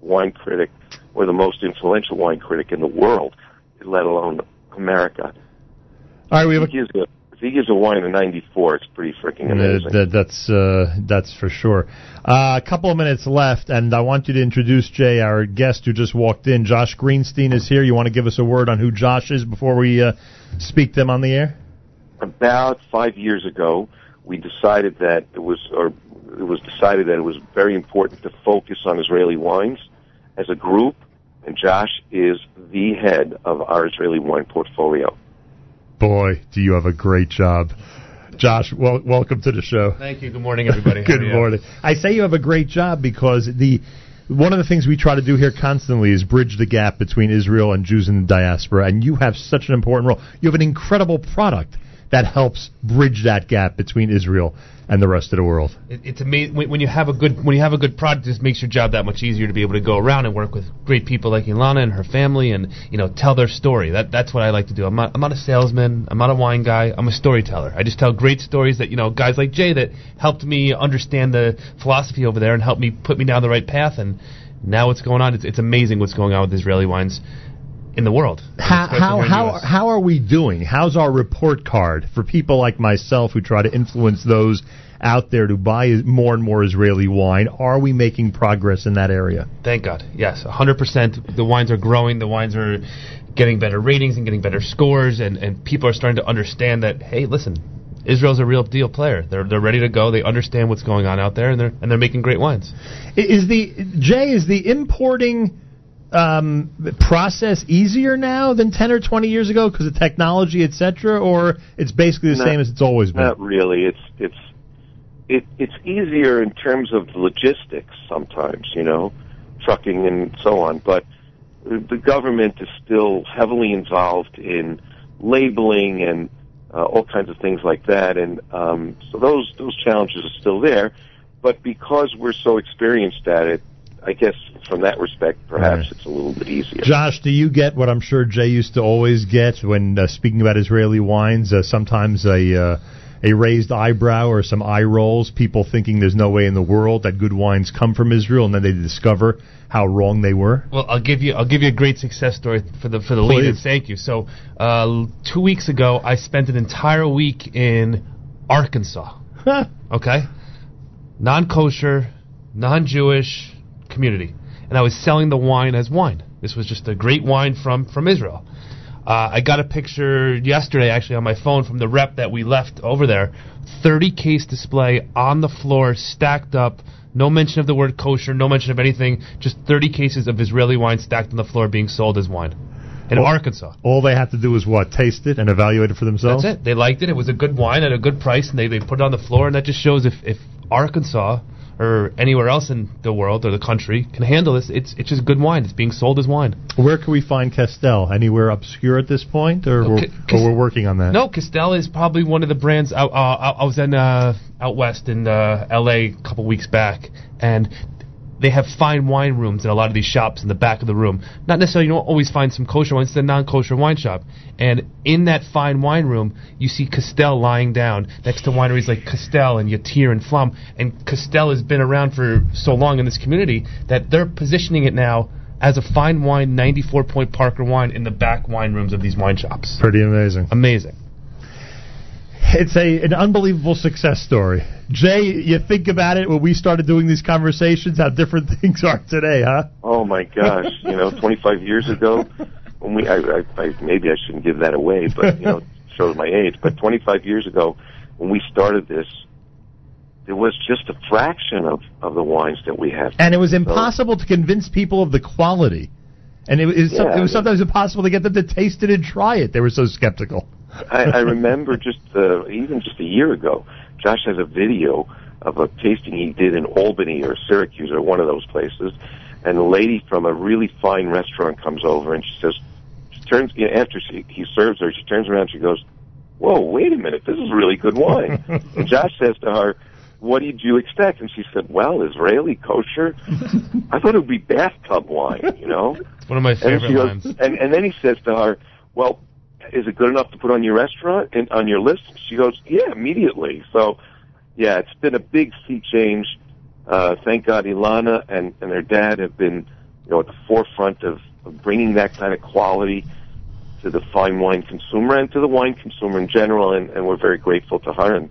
wine critic or the most influential wine critic in the world, let alone America. All right, we have if he gives a, if he gives a wine a 94, it's pretty freaking amazing. that, that's uh, that's for sure. Uh, a couple of minutes left, and I want you to introduce Jay, our guest who just walked in. Josh Greenstein is here. You want to give us a word on who Josh is before we uh, speak them on the air? about five years ago, we decided that it was, or it was decided that it was very important to focus on Israeli wines as a group, and Josh is the head of our Israeli wine portfolio. Boy, do you have a great job. Josh, well, welcome to the show. Thank you. Good morning, everybody. Good morning. I say you have a great job because the one of the things we try to do here constantly is bridge the gap between Israel and Jews in the diaspora, and you have such an important role. You have an incredible product that helps bridge that gap between Israel and the rest of the world. It, it's amazing when, you have a good when you have a good product. It makes your job that much easier to be able to go around and work with great people like Ilana and her family, and you know tell their story. That that's what I like to do. I'm not I'm not a salesman. I'm not a wine guy. I'm a storyteller. I just tell great stories that you know guys like Jay that helped me understand the philosophy over there and helped me put me down the right path. And now what's going on? It's, it's amazing what's going on with Israeli wines in the world. How how here in the how how are we doing? How's our report card for people like myself who try to influence those out there to buy more and more Israeli wine? Are we making progress in that area? Thank God. Yes, 100%. The wines are growing. The wines are getting better ratings and getting better scores, and, and people are starting to understand that, hey, listen, Israel's a real deal player. They're, they're ready to go. They understand what's going on out there, and they're, and they're making great wines. Is the Jay is the importing um, process easier now than ten or twenty years ago because of technology, etc., or it's basically the Not- same as it's always been? Not really. It's it's it, it's easier in terms of logistics sometimes, you know, trucking and so on. But the government is still heavily involved in labeling and uh, all kinds of things like that, and um, so those those challenges are still there. But because we're so experienced at it, I guess from that respect, perhaps it's a little bit easier. Josh, do you get what I'm sure Jay used to always get when uh, speaking about Israeli wines? Uh, sometimes a uh, a raised eyebrow or some eye rolls, people thinking there's no way in the world that good wines come from Israel, and then they discover how wrong they were. Well, I'll give you I'll give you a great success story for the for the lead. Please. And thank you. So, uh, two weeks ago, I spent an entire week in Arkansas. okay, non-kosher, non-Jewish community, and I was selling the wine as wine. This was just a great wine from from Israel. Uh, I got a picture yesterday, actually, on my phone from the rep that we left over there. 30 case display on the floor, stacked up. No mention of the word kosher, no mention of anything. Just 30 cases of Israeli wine stacked on the floor being sold as wine in Arkansas. All they had to do was what? Taste it and evaluate it for themselves. That's it. They liked it. It was a good wine at a good price, and they, they put it on the floor. And that just shows if, if Arkansas or anywhere else in the world or the country can handle this, it's it's just good wine. It's being sold as wine. Where can we find Castel? Anywhere obscure at this point, or, we're, Okay, or we're working on that? No, Castel is probably one of the brands. Out, uh, I I was in uh, out west in uh, L.A. a couple weeks back, and they have fine wine rooms in a lot of these shops in the back of the room. Not necessarily, you don't always find some kosher wines. It's a non-kosher wine shop, and in that fine wine room, you see Castel lying down next to wineries like Castell and Yatir and Flam. And Castel has been around for so long in this community that they're positioning it now as a fine wine, 94 point Parker wine in the back wine rooms of these wine shops. Pretty amazing. Amazing. It's a an unbelievable success story. Jay, you think about it when we started doing these conversations, how different things are today, huh? Oh my gosh! You know, 25 years ago, when we, I, I, I maybe I shouldn't give that away, but you know, it shows my age. But 25 years ago, when we started this, there was just a fraction of of the wines that we have. And it was So- impossible to convince people of the quality. And it was, Yeah. it was sometimes impossible to get them to taste it and try it. They were so skeptical. I, I remember just uh, even just a year ago, Josh has a video of a tasting he did in Albany or Syracuse or one of those places, and a lady from a really fine restaurant comes over and she says, she turns you know, after she, he serves her, she turns around, and she goes, "Whoa, wait a minute, this is really good wine." and Josh says to her, "What did you expect?" And she said, "Well, Israeli kosher. I thought it would be bathtub wine, you know." One of my And favorite she goes, wines. and, and then he says to her, "Well, is it good enough to put on your restaurant and on your list?" She goes, "Yeah, immediately." So yeah, it's been a big sea change. Uh, thank God Ilana and, and her dad have been, you know, at the forefront of, of bringing that kind of quality to the fine wine consumer and to the wine consumer in general, and, and we're very grateful to her, and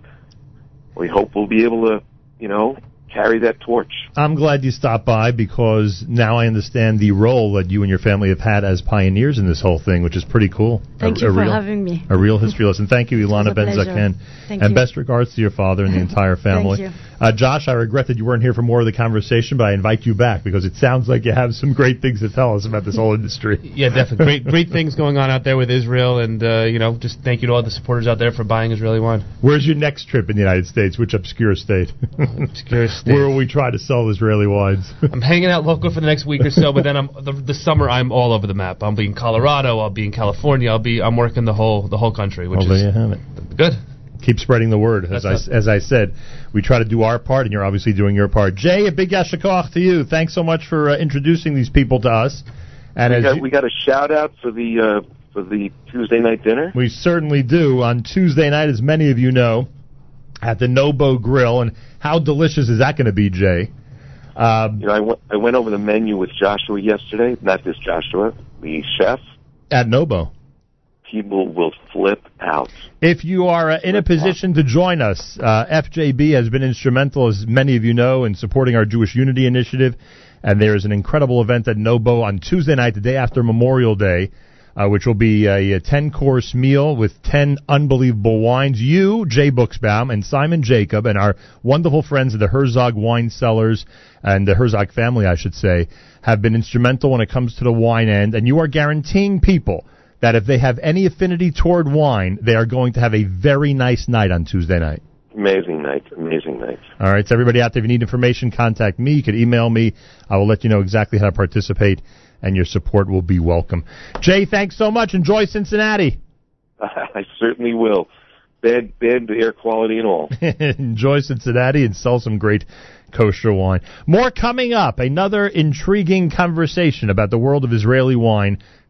we hope we'll be able to, you know, carry that torch. I'm glad you stopped by because now I understand the role that you and your family have had as pioneers in this whole thing, which is pretty cool. Thank a, you a for real, having me. A real history lesson. Thank you, Ilana a pleasure. Ben Zaken. Thank and you. best regards to your father and the entire family. Thank you. Uh, Josh, I regret that you weren't here for more of the conversation, but I invite you back because it sounds like you have some great things to tell us about this whole industry. Yeah, definitely. Great, great things going on out there with Israel, and uh, you know, just thank you to all the supporters out there for buying Israeli wine. Where's your next trip in the United States? Which obscure state? obscure state. Where will we try to sell Israeli wines? I'm hanging out local for the next week or so, but then I'm the, the summer I'm all over the map. I'll be in Colorado. I'll be in California. I'll be I'm working the whole the whole country, which well, is there you have it. good. Keep spreading the word. As I, as I said, we try to do our part, and you're obviously doing your part. Jay, a big yasher koach to you. Thanks so much for uh, introducing these people to us. And we as got, you- we got a shout out for the uh, for the Tuesday night dinner. We certainly do. On Tuesday night, as many of you know, at the Nobo Grill. And how delicious is that going to be, Jay? Um, You know, I went I went over the menu with Joshua yesterday. Not this Joshua, the chef. at Nobo. People will flip out. If you are uh, in a position to join us, uh, FJB has been instrumental, as many of you know, in supporting our Jewish Unity Initiative. And there is an incredible event at Nobo on Tuesday night, the day after Memorial Day, uh, which will be a, a 10 course meal with 10 unbelievable wines. You, Jay Buchsbaum, and Simon Jacob, and our wonderful friends at the Herzog Wine Cellars and the Herzog family, I should say, have been instrumental when it comes to the wine end. And you are guaranteeing people that if they have any affinity toward wine, they are going to have a very nice night on Tuesday night. Amazing night. Amazing night. All right, so everybody out there, if you need information, contact me. You can email me. I will let you know exactly how to participate, and your support will be welcome. Jay, thanks so much. Enjoy Cincinnati. I certainly will. Bad bad air quality and all. Enjoy Cincinnati and sell some great kosher wine. More coming up. Another intriguing conversation about the world of Israeli wine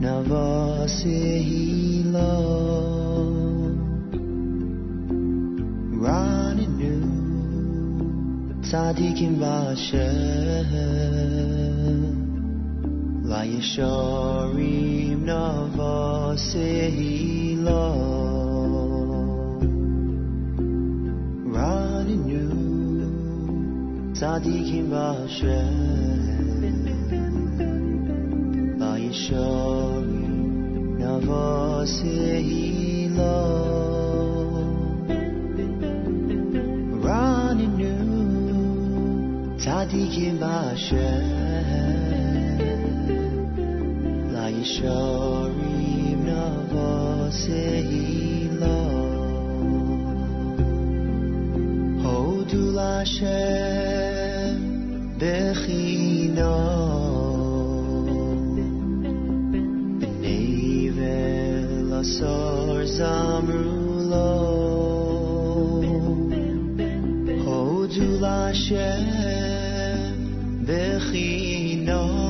yeshori navasehilo running new tzadikim b'asher la yeshori navasehilo running new tzadikim پایشان نواز هیلا رانینو تا دیگه باشه لایشاریم نواز هیلا هودو لاشه بخینا Hold you, Lashem, bechino.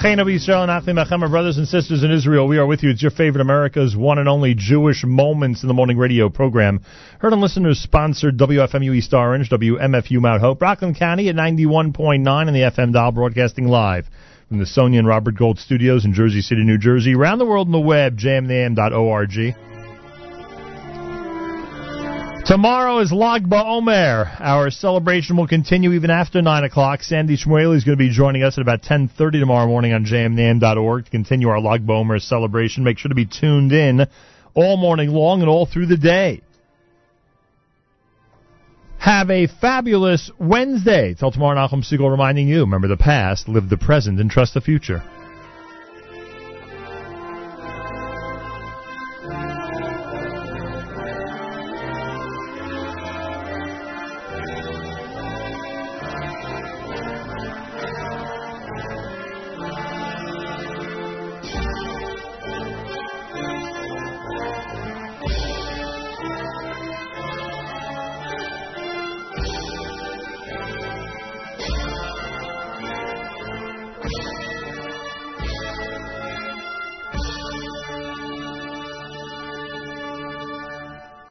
Achenu Yisrael and Achim Achem, brothers and sisters in Israel, we are with you. It's your favorite America's one and only Jewish Moments in the Morning radio program. Heard on listeners sponsored WFMU East Orange, WMFU Mount Hope, Rockland County at 91.9 on the FM dial, broadcasting live from the Sonia and Robert Gold studios in Jersey City, New Jersey. Around the world on the web, jmintheam.org. Tomorrow is Lag BaOmer. Our celebration will continue even after 9 o'clock. Sandy Shmuely is going to be joining us at about 10.30 tomorrow morning on jmintheam.org to continue our Lag BaOmer celebration. Make sure to be tuned in all morning long and all through the day. Have a fabulous Wednesday. Till tomorrow, Nachum Segal reminding you, remember the past, live the present, and trust the future.